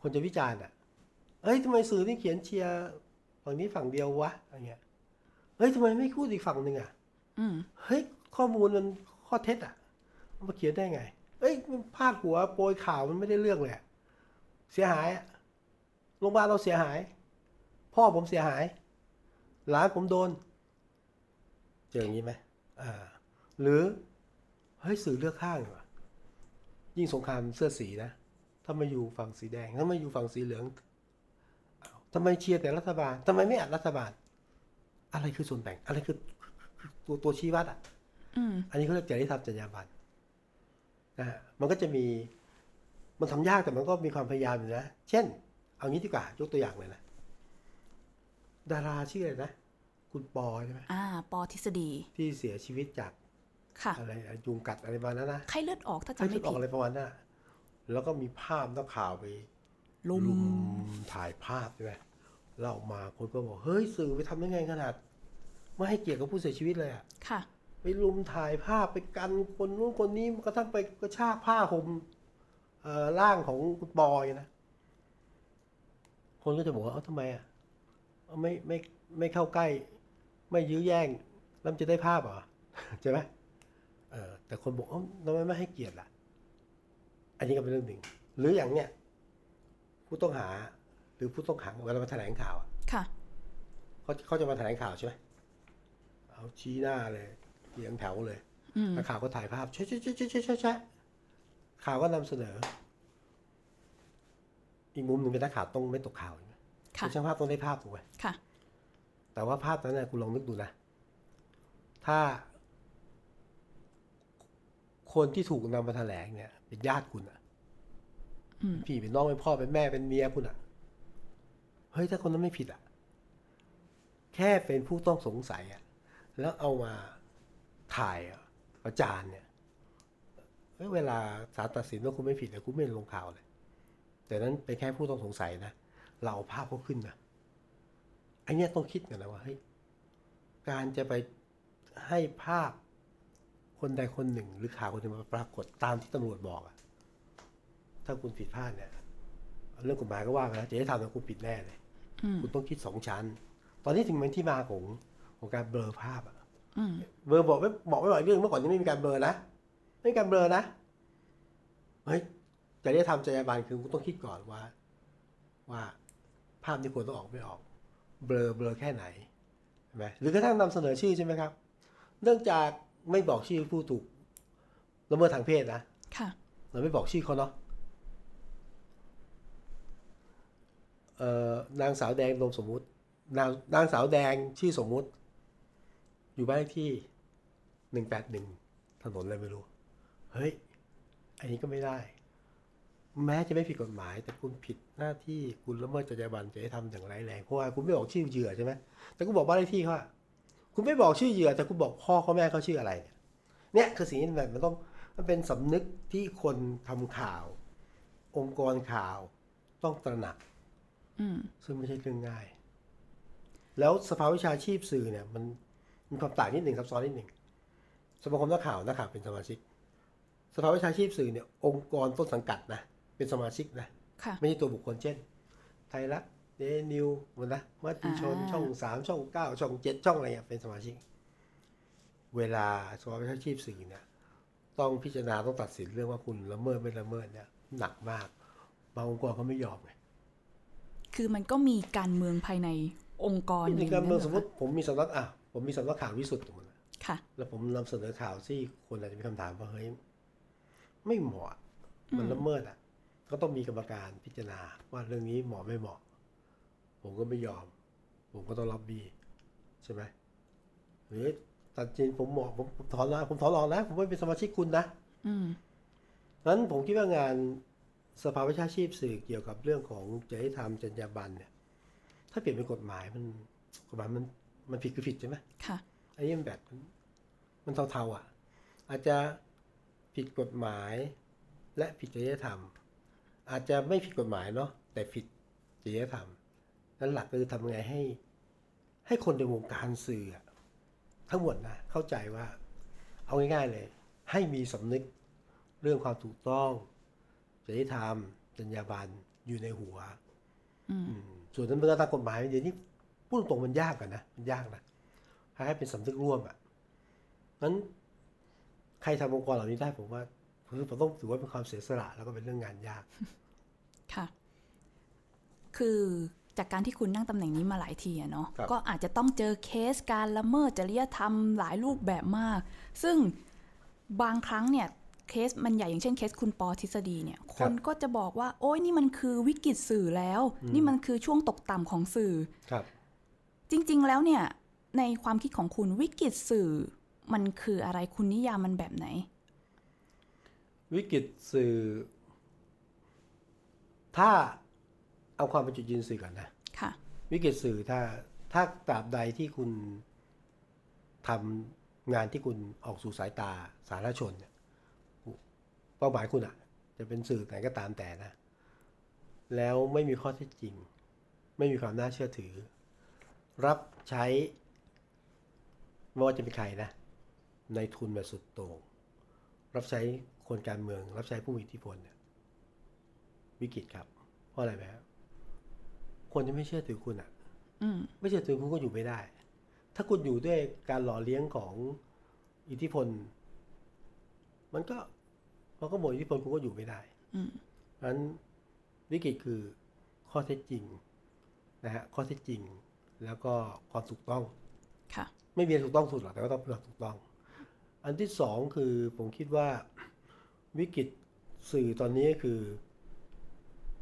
คนจะวิจารณ์อะ เอ้ยทำไมสื่อนี่เขียนเชียร์ฝั่งนี้ฝั่งเดียววะอะไรเงี้ยเฮ้ยทำไมไม่พูดอีกฝั่งหนึ่งอะอืมเฮ้ยข้อมูลมันข้อเท็จอะมันมาเขียนได้ไง เอ้ยมันพาดหัวโปรยข่าวมันไม่ได้เรื่องเลยอะเสียหายอะโรงพยาบาลเราเสียหาย พ่อผมเสียหาย หลานผมโดน เจออย่างนี้ไหมอ่า หรือ เฮ้ยสื่อเลือกข้างดีกว่ายิ่งสงครามเสื้อสีนะถ้ามาอยู่ฝั่งสีแดงถ้ามาอยู่ฝั่งสีเหลืองอ้าวทำไมเชียร์แต่รัฐบาลทำไมไม่อัดรัฐบาล อะไรคือส่วนแบ่ง อะไรคือตัวตัวชี้วัดอะอืมอันนี้เขาเรียกจริยธรรมจรรยาบรรณนะฮะ มันก็จะมีมันทำยากแต่มันก็มีความพยายามอยู่นะ เช่น เอางี้ดีกว่ายกตัวอย่างเลยนะ ดาราชื่ออะไรนะ คุณปอใช่ไหมอ่า ปอทฤษฎีที่เสียชีวิตจากค่ะอะไรอะยุงกัดอะไรประมาณนั้นนะไข้เลือดออกถ้าใช่จำไม่ชุดออผิกดอะไรประมาณนั้นอะแล้วก็มีภาพนักข่าวไปลุมถ่ายภาพใช่ไหมแล้วออกมาคนก็บอกเฮ้ยสื่อไปทำได้ไงขนาด ไม่ให้เกียรติกับผู้เสียชีวิตเลยอะค่ะ ไปลุมถ่ายภาพไปกันคนนู้นคนนี้กระทั่งไปกระชากผ้าห่มเอ่อร่างของคุณปอยนะ คนก็จะบอกว่าเอ้าทำไมอะเอาไม่ไม่ไม่เข้าใกล้ ไม่ยื้อแย่งแล้วมันจะได้ภาพเหรอใช่ไหมเออแต่คนบอกเอ้าทำไมไม่ให้เกียรติล่ะ อันนี้ก็เป็นเรื่องหนึ่ง หรืออย่างเนี้ยผู้ต้องหา หรือผู้ต้องขังเวลามาแถลงข่าวอะค่ะเขาเขาจะมาแถลงข่าวใช่ไหมเอาชี้หน้าเลย เรียงแถวเลยอืมนักข่าวก็ถ่ายภาพแชะแชะแชะแชะแชะแชะแชะข่าวก็นำเสนอ อีกมุมหนึ่งเป็นนักข่าวต้องไม่ตกข่าวใช่ไหมค่ะเป็นช่างภาพต้องได้ภาพถูกไหมค่ะแต่ว่าภาพนั้นนะคุณลองนึกดูนะ ถ้า คนที่ถูกนำมาแถลงเนี่ย เป็นญาติคุณอะอืมพี่เป็นน้องเป็นพ่อเป็นแม่เป็นเมียคุณอะเฮ้ยถ้าคนนั้นไม่ผิดอะแค่เป็นผู้ต้องสงสัยอะแล้วเอามา ถ่ายอะประจานเนี่ยเฮ้ยเวลาศาลตัดสินว่าคุณไม่ผิดเนี่ยคุณไม่ลงข่าวเลย แต่นั้นเป็นแค่ผู้ต้องสงสัยนะ เราเอาภาพเขาขึ้นนะไอเนี้ยต้องคิดกันนะว่าเฮ้ยการจะไปให้ภาพคนใดคนหนึ่ง หรือข่าวคนหนึ่งมาปรากฏตามที่ตำรวจบอกอะถ้าคุณผิดพลาดเนี่ยเรื่องกฎหมายก็ว่ากันนะจะให้ทำแต่คุณผิดแน่เลยอืมคุณต้องคิดสองชั้น ตอนนี้ถึงเป็นที่มาของของการเบลอภาพอะอืม เบลอบอกไม่บอกไม่บอกอีกเรื่องเมื่อก่อนยังไม่มีการเบลอนะไม่มีการเบลอนะเฮ้ยจะได้ทำจรรยาบรรณคือคุณต้องคิดก่อนว่า ว่าภาพที่ควรต้องออกไม่ออก เบลอเบลอแค่ไหนใช่ไหมหรือกระทั่งนำเสนอชื่อใช่ไหมครับ เนื่องจากไม่บอกชื่อผู้ถูกละเมิดทางเพศนะค่ะเราไม่บอกชื่อเขาเนาะเอ่อนางสาวแดงนมสมมุตินางนางสาวแดงชื่อสมมุติ อยู่บ้านเลขที่หนึ่งแปดหนึ่งถนนอะไรไม่รู้ เฮ้ย อันนี้ก็ไม่ได้ แม้จะไม่ผิดกฎหมาย แต่คุณผิดหน้าที่คุณละเมิดจรรยาบรรณจะให้ทำอย่างไรายแรงเพราะว่าคุณไม่บอกชื่อเหยื่อใช่ไหมแต่คุณบอกบ้านเลขที่เขาอะคุณไม่บอกชื่อเหยื่อ แต่คุณบอกพ่อเขาแม่เขาชื่ออะไร เนี่ยเนี่ยคือสิ่งที่มันมันต้องมันเป็นสำนึกที่คนทำข่าว องค์กรข่าวต้องตระหนักอืมซึ่งไม่ใช่เรื่องง่าย แล้วสภาวิชาชีพสื่อเนี่ย มัน มีความต่างนิดหนึ่งซับซ้อนนิดหนึ่งสมาคมนักข่าวนักข่าวเป็นสมาชิก สภาวิชาชีพสื่อเนี่ยองค์กรต้นสังกัดนะเป็นสมาชิกนะค่ะไม่ใช่ตัวบุคคลเช่น ไทยรัฐเดนิวมันนะมัติชนอ่าช่องสามช่องเก้าช่องเจ็ดช่องอะไรเงี้ยเป็นสมาชิก เวลาสภาวิชาชีพสื่อเนี่ยต้องพิจารณาต้องตัดสินเรื่องว่าคุณละเมิดไม่ละเมิดเนี่ยหนักมากบางองค์กรเขาไม่ยอมไงคือมันก็มีการเมืองภายในองค์กรในการเมืองสมมหติผมมีสำนักอะ ผมมีสำนักข่าววิสุทธิ์สมมตินะค่ะ แล้วผมนำเสนอข่าวที่คนอาจจะมีคำถามว่าเฮ้ยไม่เหมาะ มันละเมิดอะ ก็ต้องมีกรรมการพิจารณาว่าเรื่องนี้เหมาะไม่เหมาะ ผมก็ไม่ยอม ผมก็ต้องรับบีใช่ไหมหรือตัดสินผมเหมาะผมผมถอนนะผมถอนออกนะ ผมไม่เป็นสมาชิกคุณนะอืมนั้นผมคิดว่างานสภาวิชาชีพสื่อเกี่ยวกับเรื่องของจริยธรรมจรรยาบรรณเนี่ย ถ้าเปลี่ยนเป็นกฎหมายมันกฎหมายมัน มันผิดคือผิดใช่ไหมค่ะอันนี้มันแบบมันมันเทาๆอะ อาจจะผิดกฎหมายและผิดจริยธรรม อาจจะไม่ผิดกฎหมายเนาะแต่ผิดจริยธรรมนั้นหลักคือทำยังไงให้ ให้คนในวงการสื่ออะทั้งหมดนะเข้าใจว่า เอาง่าย ๆเลย ให้มีสำนึกเรื่องความถูกต้องจริยธรรมจรรยาบรรณอยู่ในหัวอืมอืมส่วนนั้นเรื่องตามกฎหมายเดี๋ยวนี้ พูดตรงๆมันยากกันนะมันยากนะให้เป็นสำนึกร่วมอะนั้นใครทำองค์กรเหล่านี้ได้ผมว่าคือผมต้องถือว่าเป็นความเสียสละแล้วก็เป็นเรื่องงานยาก ค่ะ คือจากการที่คุณนั่งตำแหน่งนี้มาหลายทีอะเนาะครับก็อาจจะต้องเจอเคสการละเมิดจริยธรรมหลายรูปแบบมาก ซึ่งบางครั้งเนี่ยเคสมันใหญ่อย่างเช่นเคสคุณปอทฤษฎีเนี่ย คนก็จะบอกว่า โอ้ยนี่มันคือวิกฤตสื่อแล้ว นี่มันคือช่วงตกต่ำของสื่อครับ จริง ๆ แล้วเนี่ยในความคิดของคุณวิกฤตสื่อมันคืออะไรคุณนิยามมันแบบไหน วิกฤตสื่อ ถ้าเอาความเป็นจุดยืนสื่อก่อนนะค่ะ วิกฤตสื่อถ้าถ้าตราบใดที่คุณทำงานที่คุณออกสู่สายตาสาธารณชนเนี่ยเป้าหมายคุณอะจะเป็นสื่อไหนก็ตามแต่นะ แล้วไม่มีข้อเท็จจริง ไม่มีความน่าเชื่อถือ รับใช้ไม่ว่าจะเป็นใครนะในทุนแบบสุดโต่งรับใช้คนการเมือง รับใช้ผู้มีอิทธิพลเนี่ยวิกฤตครับ เพราะอะไรไหมครับคนจะไม่เชื่อถือคุณอะอืมไม่เชื่อถือคุณก็อยู่ไม่ได้ ถ้าคุณอยู่ด้วยการหล่อเลี้ยงของอิทธิพล มันก็มันก็หมดอิทธิพลคุณก็อยู่ไม่ได้อืมเพราะฉะนั้นวิกฤตคือข้อเท็จจริงนะฮะข้อเท็จจริง แล้วก็ความถูกต้องค่ะไม่มีอะไรถูกต้องสุดหรอกแต่ก็ต้องเป็นความถูกต้อง อันที่สองคือผมคิดว่าวิกฤตสื่อตอนนี้คือ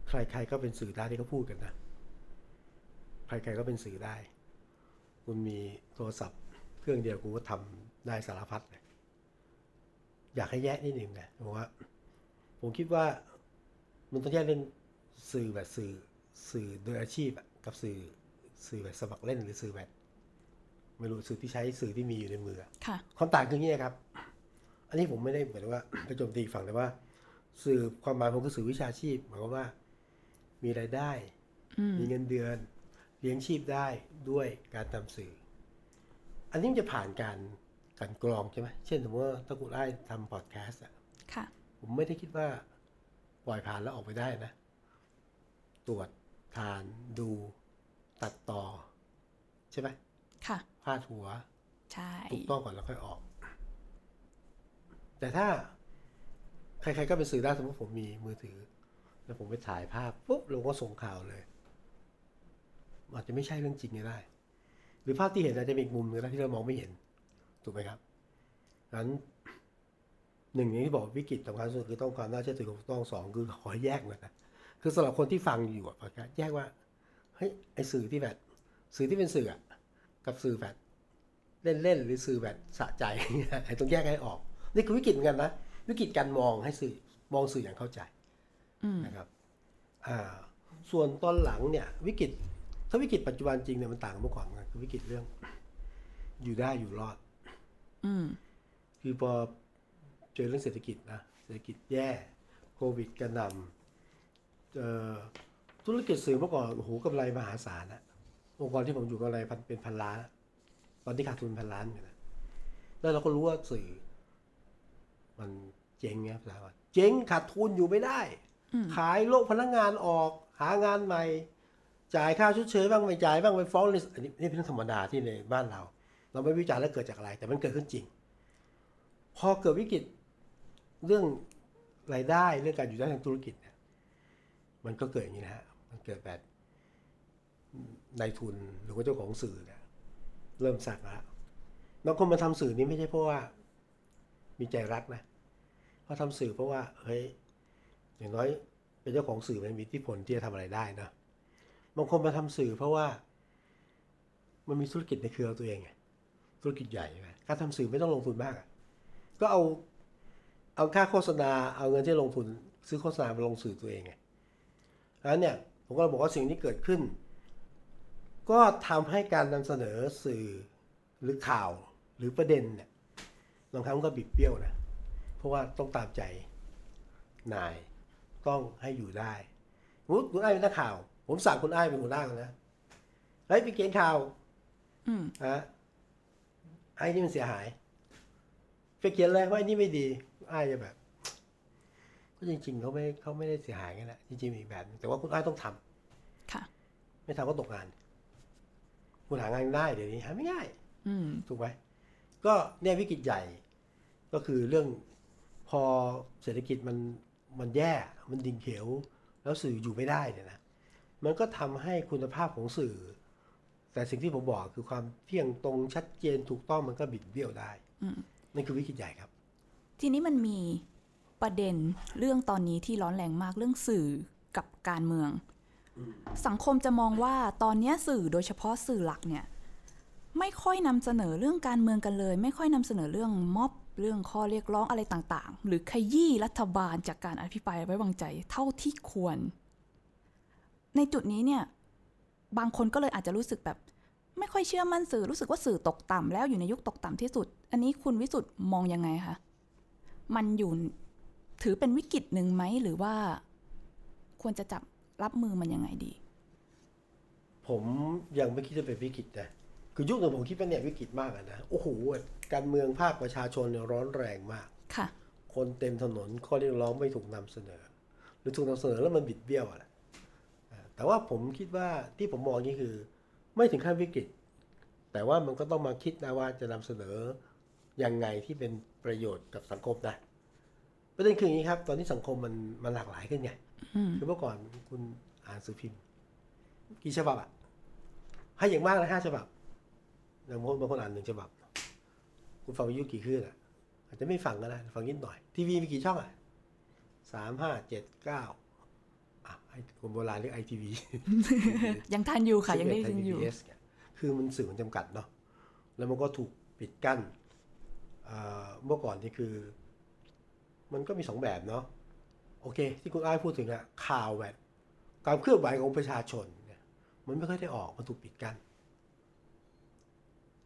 ใครๆก็เป็นสื่อได้ที่เขาพูดกันนะใครๆก็เป็นสื่อได้ คุณมีโทรศัพท์ เครื่องเดียวคุณก็ทำได้สารพัดเลยอยากให้แยกนิดหนึ่งนะผมว่า ผมคิดว่ามันต้องแยกเรื่องสื่อแบบสื่อสื่อโดยอาชีพอะกับสื่อ สื่อแบบสมัครเล่นหรือสื่อแบบไม่รู้สื่อที่ใช้สื่อที่มีอยู่ในมืออะค่ะความต่างคืออย่างนี้ครับ อันนี้ผมไม่ได้เหมือนว่าไปโจมตีอีกฝั่งแต่ว่า สื่อความหมายผมคือสื่อวิชาชีพหมายความว่า มีรายได้อืมมีเงินเดือน เลี้ยงชีพได้ด้วยการทำสื่อ อันนี้มันจะผ่านการกลันกรองใช่ไหมเช่นสมมติว่าถ้าคุณได้ทำพอดแคสต์อะค่ะผมไม่ได้คิดว่า ปล่อยผ่านแล้วออกไปได้นะ ตรวจทานดู ตัดต่อ ใช่ไหมค่ะพาดหัว ใช่ ถูกต้องก่อนแล้วค่อยออก แต่ถ้า ใครๆก็เป็นสื่อได้สมมติผมมีมือถือ แล้วผมไปถ่ายภาพปุ๊บลงก็ส่งข่าวเลยอาจจะไม่ใช่เรื่องจริงก็ได้ หรือภาพที่เห็นอาจจะเป็นอีกมุมหนึงนะที่เรามองไม่เห็น ถูกไหมครับงั้นหนึ่งอย่างที่บอกวิกฤตสำคัญที่สุดคือต้องความน่าเชื่อถือของถูกต้องสองคือขอให้แยกหน่อยนะคือสำหรับคนที่ฟังอยู่อะพอดแคสต์แยกว่า เฮ้ยไอสื่อที่แบบสื่อที่เป็นสื่ออะกับสื่อแบบเล่นๆหรือสื่อแบบสะใจไอ้ต้องแยกให้ออก นี่คือวิกฤตเหมือนกันนะวิกฤตการมองให้สื่อมองสื่ออย่างเข้าใจอืมนะครับ อ่า ส่วนตอนหลังเนี่ย วิกฤต ถ้าวิกฤตปัจจุบันจริงเนี่ยมันต่างกับเมื่อก่อนนะคือวิกฤตเรื่อง อยู่ได้อยู่รอด อืมคือพอเจอเรื่องเศรษฐกิจนะเศรษฐกิจแย่โควิดกระหนำเอ่อ ธุรกิจสื่อเมื่อก่อนโอ้โหกำไรมหาศาลนะองค์กรที่ผมอยู่กำไรพันเป็นพันล้าน ตอนที่ขาดทุนพันล้านอยู่นะแล้วเราก็รู้ว่าสื่อ มันเจ๊งไงภาษาว่าเจ๊งขาดทุนอยู่ไม่ได้ ขายโลกพนักงานออก หางานใหม่ จ่ายค่าชดเชยบ้างไม่จ่ายบ้างไปฟ้องเลยอันนี้นี่เป็นเรื่องธรรมดาที่ในบ้านเรา เราไม่วิจารณ์แล้วเกิดจากอะไร แต่มันเกิดขึ้นจริง พอเกิดวิกฤตเรื่องรายได้เรื่องการอยู่ได้ทางธุรกิจเนี่ยมันก็เกิดอย่างนี้นะฮะ มันเกิดแบบนายทุนหรือว่าเจ้าของสื่อเนี่ยเริ่มสักแล้วบางคนมาทำสื่อนี้ไม่ใช่เพราะว่า มีใจรักนะเขาะทำสื่อเพราะว่าเฮ้ยอย่างน้อยเป็นเจ้าของสื่อมันมีอิทธิพลที่จะทำอะไรได้นะบางคนมาทำสื่อเพราะว่า มันมีธุรกิจในเครือตัวเองไงธุรกิจใหญ่ไงการทำสื่อไม่ต้องลงทุนมากก็เอาเอาค่าโฆษณาเอาเงินที่ลงทุนซื้อโฆษณามาลงสื่อตัวเองไงแล้วเนี่ย ผมก็บอกว่าสิ่งที่เกิดขึ้น ก็ทำให้การนำเสนอสื่อหรือข่าวหรือประเด็นเนี่ยบางครั้งก็บิดเบี้ยวนะ เพราะว่าต้องตามใจนายต้องให้อยู่ได้สมมุติคุณไอ้ายเป็นนักข่าว ผมสั่งคุณไอ้ายเป็นหัวหน้านะเฮ้ยไปเขียนข่าวอืมฮะไอ้นี่มันเสียหายไปเขียนเลยว่าไอ้นี่ไม่ดีไอ้ายจะแบบ ก็จริง ๆเขาไม่เขาไม่ได้เสียหายกันแหละจริงๆมีอีกแบบนึงแต่ว่าคุณไอ้ายต้องทำค่ะ ไม่ทำก็ตกงาน คุณหางานได้เดี๋ยวนี้หาไม่ง่ายอืมถูกไหมก็เนี่ยวิกฤตใหญ่ ก็คือเรื่องพอเศรษฐกิจมันมันแย่ มันดิ่งเขียว แล้วสื่ออยู่ไม่ได้เนี่ยนะมันก็ทำให้คุณภาพของสื่อ แต่สิ่งที่ผมบอกคือความเที่ยงตรงชัดเจนถูกต้องมันก็บิดเบี้ยวได้อืมนั่นคือวิกฤตใหญ่ครับ ทีนี้มันมี ประเด็นเรื่องตอนนี้ที่ร้อนแรงมากเรื่องสื่อกับการเมือง สังคมจะมองว่าตอนเนี้ยสื่อโดยเฉพาะสื่อหลักเนี่ยไม่ค่อยนำเสนอเรื่องการเมืองกันเลย ไม่ค่อยนำเสนอเรื่องม็อบเรื่องข้อเรียกร้องอะไรต่างๆ หรือขยี้รัฐบาลจากการอภิปรายไว้วางใจเท่าที่ควร ในจุดนี้เนี่ยบางคนก็เลยอาจจะรู้สึกแบบ ไม่ค่อยเชื่อมั่นสื่อรู้สึกว่าสื่อตกต่ำแล้วอยู่ในยุคตกต่ำที่สุด อันนี้คุณวิสุทธ์มองยังไงคะมันอยู่ ถือเป็นวิกฤตหนึ่งไหมหรือว่าควรจะจับรับมือมันยังไงดี ผมยังไม่คิดจะเป็นวิกฤตนะคือยุคหนึ่งผมคิดว่าเนี่ยวิกฤตมากอะนะโอ้โหการเมืองภาคประชาชนเนี่ยร้อนแรงมากค่ะ คนเต็มถนนข้อเรียกร้องไม่ถูกนำเสนอ หรือถูกนำเสนอแล้วมันบิดเบี้ยวอะแหละอ่าแต่ว่าผมคิดว่าที่ผมมองนี่คือ ไม่ถึงขั้นวิกฤต แต่ว่ามันก็ต้องมาคิดนะว่าจะนำเสนอยังไงที่เป็นประโยชน์กับสังคมนะ ประเด็นคืออย่างนี้ครับ ตอนนี้สังคมมันมันหลากหลายขึ้นไงอืมคือเมื่อก่อนคุณอ่านสื่อพิมพ์กี่ฉบับอะให้อย่างมากนะห้าฉบับอย่างบางคนบางคนอ่านหนึ่งฉบับ คุณฟังวิทยุกี่คลื่นอะอาจจะไม่ฟังก็ได้ฟังนิดหน่อยทีวีมีกี่ช่องอะสามห้าเจ็ดเก้าอะไอ้คนโบราณเรียกไอทีวียังทันอยู่ค่ะ ยังได้ยินอยู่คือมันสื่อมันจำกัดเนาะแล้วมันก็ถูกปิดกั้นเอ่อเมื่อก่อนนี่คือ มันก็มีสองแบบเนาะโอเค ที่คุณอ้ายพูดถึงอะข่าวแบบการเคลื่อนไหวของประชาชนเนี่ยมันไม่ค่อยได้ออกมันถูกปิดกั้น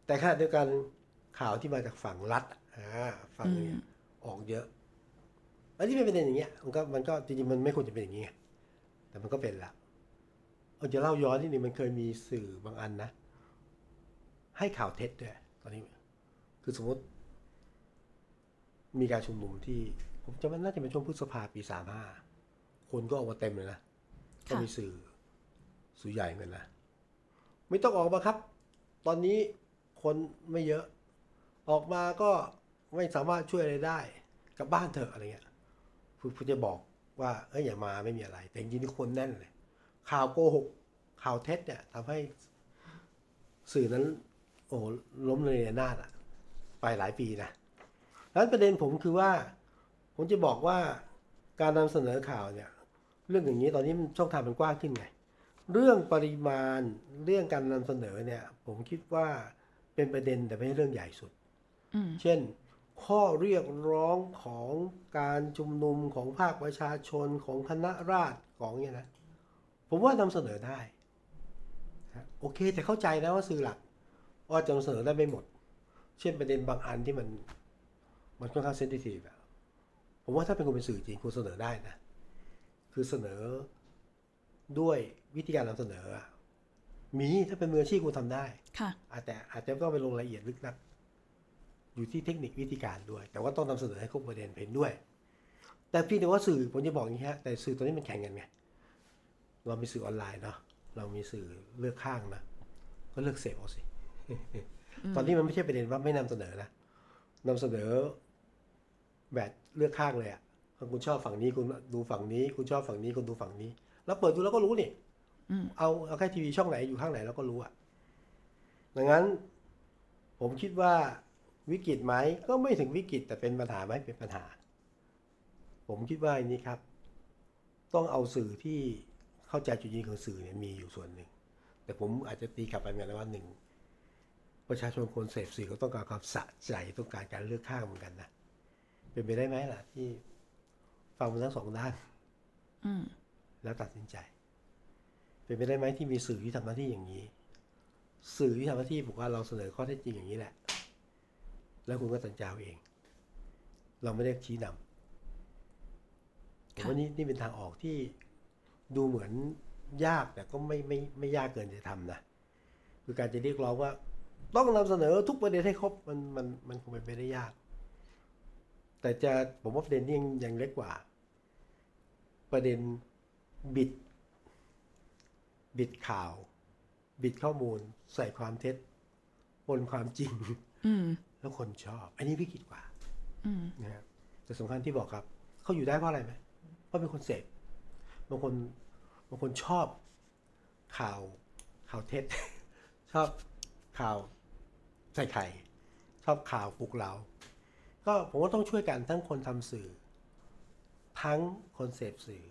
แต่ขณะเดียวกันข่าวที่มาจากฝั่งรัฐอะอ่าฝั่งเนี้ออกเยอะอันนี้เป็นประเด็นอย่างเงี้ยมันก็มันก็จริงๆมันไม่ควรจะเป็นอย่างงี้ไงแต่มันก็เป็นละเอาจะเล่าย้อนนิดนึงมันเคยมีสื่อบางอันนะ ให้ข่าวเท็จด้วยตอนนี้ คือสมมติ มีการชุมนุมที่ ผมจำมันน่าจะเป็นช่วงพฤษภาปีสามห้าคนก็ออกมาเต็มเลยนะ ก็มีสื่อสื่อใหญ่เหมือนกันนะ ไม่ต้องออกมาครับ ตอนนี้คนไม่เยอะ ออกมาก็ไม่สามารถช่วยอะไรได้กลับบ้านเถอะอะไรเงี้ยผู้ผู้จะบอกว่าเอ้ยอย่ามาไม่มีอะไร แต่จริงๆนี่คนแน่นเลย ข่าวโกหกข่าวเท็จเนี่ยทำให้สื่อนั้น โอ้โหล้มเลยนาดอะไปหลายปีนะดังนั้นประเด็นผมคือว่า ผมจะบอกว่าการนำเสนอข่าวเนี่ย เรื่องอย่างนี้ตอนนี้มันช่องทางมันกว้างขึ้นไง เรื่องปริมาณเรื่องการนำเสนอเนี่ย ผมคิดว่าเป็นประเด็นแต่ไม่ใช่เรื่องใหญ่สุดอืมเช่น ข้อเรียกร้องของการชุมนุมของภาคประชาชนของคณะราษฎรของเนี่ยนะ ผมว่านำเสนอได้ฮะโอเค แต่เข้าใจนะว่าสื่อหลักว่าจะนำเสนอได้ไม่หมด เช่นประเด็นบางอันที่มัน มันค่อนข้างเซนซิทีฟอะ ผมว่าถ้าเป็นคนเป็นสื่อจริงคุณเสนอได้นะ คือเสนอด้วยวิธีการนำเสนออะมีถ้าเป็นมืออาชีพคุณทำได้ค่ะอาจแต่อาจจะไม่ต้องไปลงรายละเอียดลึกนัก อยู่ที่เทคนิควิธีการด้วย แต่ว่าต้องนำเสนอให้ครบประเด็นเห็นด้วย แต่พี่แต่ว่าสื่อผมจะบอกอย่างนี้ฮะแต่สื่อตอนนี้มันแข่งกันไงเรามีสื่อออนไลน์เนาะเรามีสื่อเลือกข้างนะก็เลือกเสพเอาสิตอนนี้มันไม่ใช่ประเด็นว่าไม่นำเสนอนะนำเสนอ แบบเลือกข้างเลยอะ่ะคุณชอบฝั่งนี้คุณดูฝั่งนี้ คุณชอบฝั่งนี้คุณดูฝั่งนี้ แล้วเปิดดูแล้วก็รู้นี่เอาเอาแค่ทีวีช่องไหนอยู่ข้างไหนเราก็รู้อะดังนั้น ผมคิดว่าวิกฤตไหมก็ไม่ถึงวิกฤตแต่เป็นปัญหาไหมเป็นปัญหา ผมคิดว่าอันนี้ครับ ต้องเอาสื่อที่เข้าใจจุดยืนของสื่อเนี่ยมีอยู่ส่วนหนึ่ง แต่ผมอาจจะตีกลับไปเหมือนกันว่าหนึ่งประชาชนคนเสพสื่อก็ต้องการความสะใจต้องการการเลือกข้างเหมือนกันนะ เป็นไปได้ไหมล่ะ ที่ฟังมันทั้งสองด้านอืมแล้วตัดสินใจ เป็นไปได้ไหมที่มีสื่อที่ทำหน้าที่อย่างนี้ สื่อที่ทำหน้าที่บอกว่าเราเสนอข้อเท็จจริงอย่างนี้แหละ แล้วคุณก็ตัดสินใจเอาเอง เราไม่ได้ชี้นำผมว่านี่นี่เป็นทางออกที่ดูเหมือนยากแต่ก็ไม่ไม่ไม่ยากเกินจะทำนะคือการจะเรียกร้องว่า ต้องนำเสนอทุกประเด็นให้ครบมันมันมันคงเป็นไปได้ยาก แต่จะผมว่าประเด็นนี้ยังยังเล็กกว่า ประเด็นบิด บิดข่าว บิดข้อมูล ใส่ความเท็จปนความจริงอืมแล้วคนชอบ อันนี้วิกฤตกว่าอืมนะครับแต่สำคัญที่บอกครับเขาอยู่ได้เพราะอะไรไหมเพราะเป็นคนเสพบางคนบางคนชอบข่าวข่าวเท็จ ชอบข่าวใส่ไข่ ชอบข่าวปลุกเรา ก็ผมว่าต้องช่วยกันทั้งคนทำสื่อ ทั้งคนเสพสื่อ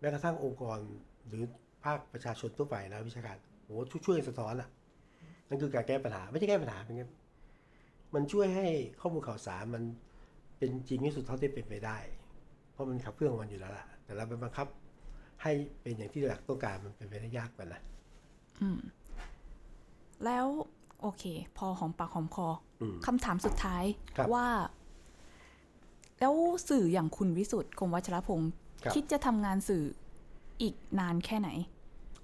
แม้กระทั่งองค์กรหรือภาคประชาชนทั่วไปนะวิชาการผมว่าช่วยๆสะท้อนอะนั่นคือการแก้ปัญหา ไม่ใช่แก้ปัญหาเป็นไงมันช่วยให้ข้อมูลข่าวสารมันเป็นจริงที่สุดเท่าที่เป็นไปได้ เพราะมันขับเคลื่อนของมันอยู่แล้วล่ะ แต่เราไปบังคับให้เป็นอย่างที่หลักต้องการมันเป็นไปได้ยากกว่านะแล้ว โอเค พอหอมปากหอมคออมคำถามสุดท้ายครับว่า แล้วสื่ออย่างคุณวิสุทธ์คมวัชรพงศ์ครับคิดจะทำงานสื่ออีกนานแค่ไหน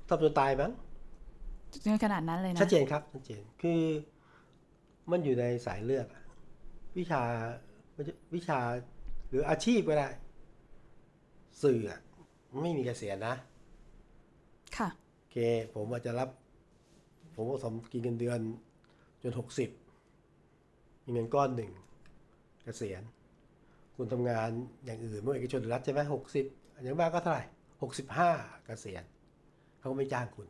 ทำจนตายมั้งจนขนาดนั้นเลยนะชัดเจนครับชัดเจนคือมันอยู่ในสายเลือดอะวิชาวิชาหรืออาชีพก็ได้ สื่ออะไม่มีเกษียณนะ ค่ะโอเค ผมอาจจะรับ ผมก็สมกินเงินเดือน จนหกสิบมีเงินก้อนหนึ่งเกษียณ คุณทำงานอย่างอื่นเมื่อเอกชนหรือรัฐใช่ไหมหกสิบอย่างมากก็เท่าไหร่หกสิบห้าเกษียณเขาก็ไม่จ้างคุณ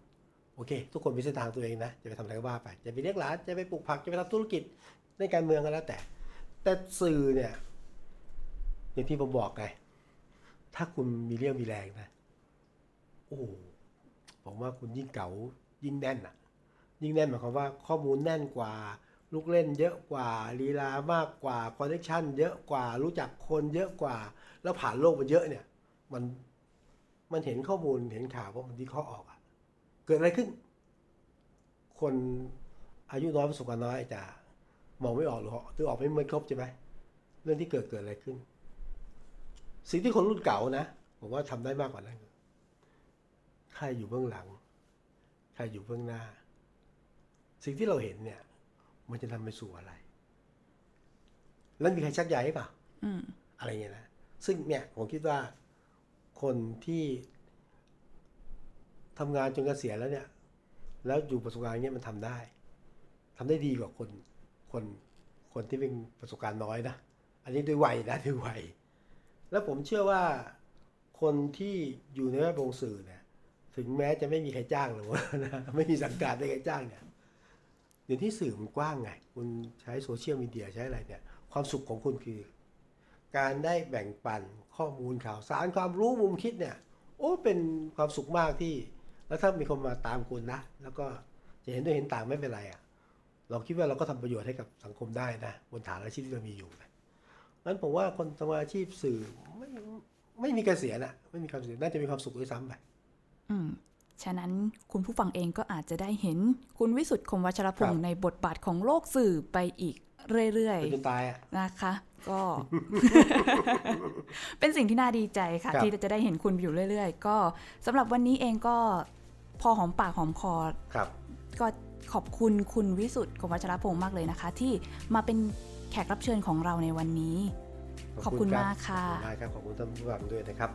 โอเค ทุกคนมีเส้นทางตัวเองนะจะไปทำอะไรก็ว่าไปจะไปเลี้ยงหลานจะไปปลูกผักจะไปทำธุรกิจในการเมืองก็แล้วแต่ แต่สื่อเนี่ยอย่างที่ผมบอกไงถ้าคุณมีเรี่ยวมีแรงนะ โอ้ผมว่าคุณยิ่งเก๋ายิ่งแน่นอะ ยิ่งแน่นหมายความว่าข้อมูลแน่นกว่า ลูกเล่นเยอะกว่าลีลามากกว่าคอนเนคชันเยอะกว่ารู้จักคนเยอะกว่า แล้วผ่านโลกมาเยอะเนี่ย มันมันเห็นข้อมูลเห็นข่าวว่ามันวิเคราะห์ออกอะเกิดอะไรขึ้น คนอายุน้อยประสบการณ์น้อยจะมองไม่ออกหรอหรือออกไม่ไม่ครบใช่ไหมเรื่องที่เกิดเกิดอะไรขึ้น สิ่งที่คนรุ่นเก่านะผมว่าทำได้มากกว่านั้นใครอยู่เบื้องหลัง ใครอยู่เบื้องหน้า สิ่งที่เราเห็นเนี่ย มันจะนำไปสู่อะไร แล้วมีใครชักใยหรือเปล่าอืมอะไรเงี้ยนะซึ่งเนี่ย ผมคิดว่าคนที่ทำงานจนเกษียณแล้วเนี่ย แล้วอยู่ประสบการณ์เนี้ยมันทำได้ทำได้ดีกว่าคนคนคนที่เป็นประสบการณ์น้อยนะอันนี้ด้วยวัยนะด้วยวัยแล้วผมเชื่อว่าคนที่อยู่ในแวดวงสื่อเนี่ย ถึงแม้จะไม่มีใครจ้างหรือว่านะไม่มีสังกัดไม่มีใครจ้างเนี่ย เดี๋ยวที่สื่อมันกว้างไง คุณใช้โซเชียลมีเดียใช้อะไรเนี่ย ความสุขของคุณคือ การได้แบ่งปันข้อมูลข่าวสารความรู้มุมคิดเนี่ย โอ้เป็นความสุขมากที่ แล้วถ้ามีคนมาตามคุณนะ แล้วก็จะเห็นด้วยเห็นต่างไม่เป็นไรอะ่ะ เราคิดว่าเราก็ทำประโยชน์ให้กับสังคมได้นะบนฐานอาชีพที่เรามีอยู่นะงั้นผมว่าคนทำอาชีพสื่อไม่ไม่มีเกษียณอะไม่มีความเสียณน่าจะมีความสุขด้วยซ้ำไปอืม ฉะนั้นคุณผู้ฟังเองก็อาจจะได้เห็นคุณวิสุทธ์คมวัชรพงครัศ์บในบทบาทของโลกสื่อไปอีกเรื่อยจนตายอะๆนะคะ ก็ เป็นสิ่งที่น่าดีใจค่ะครับที่จะได้เห็นคุณอยู่เรื่อย ๆ ก็สำหรับวันนี้เองก็พอหอมปากหอมคอครับก็ขอบคุณคุณวิสุทธ์คมวัชรพงศ์มากเลยนะคะ ที่มาเป็นแขกรับเชิญของเราในวันนี้ ขอบคุณรับมากค่ะขอบคุณมากครับขอบคุณท่านผู้ฟังด้วยนะครับ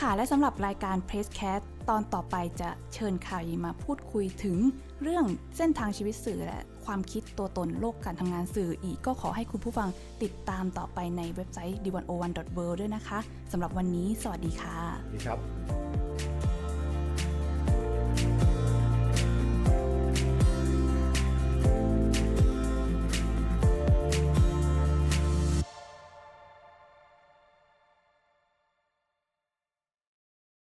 ค่ะและสำหรับรายการ Press Cat ตอนต่อไปจะเชิญข่าวยีมาพูดคุยถึงเรื่องเส้นทางชีวิตสื่อและความคิดตัวตนโลกการทำงานสื่ออีกก็ขอให้คุณผู้ฟังติดตามต่อไปในเว็บไซต์ d101.world ด้วยนะคะสำหรับวันนี้ สวัสดีค่ะ สวัสดีครับ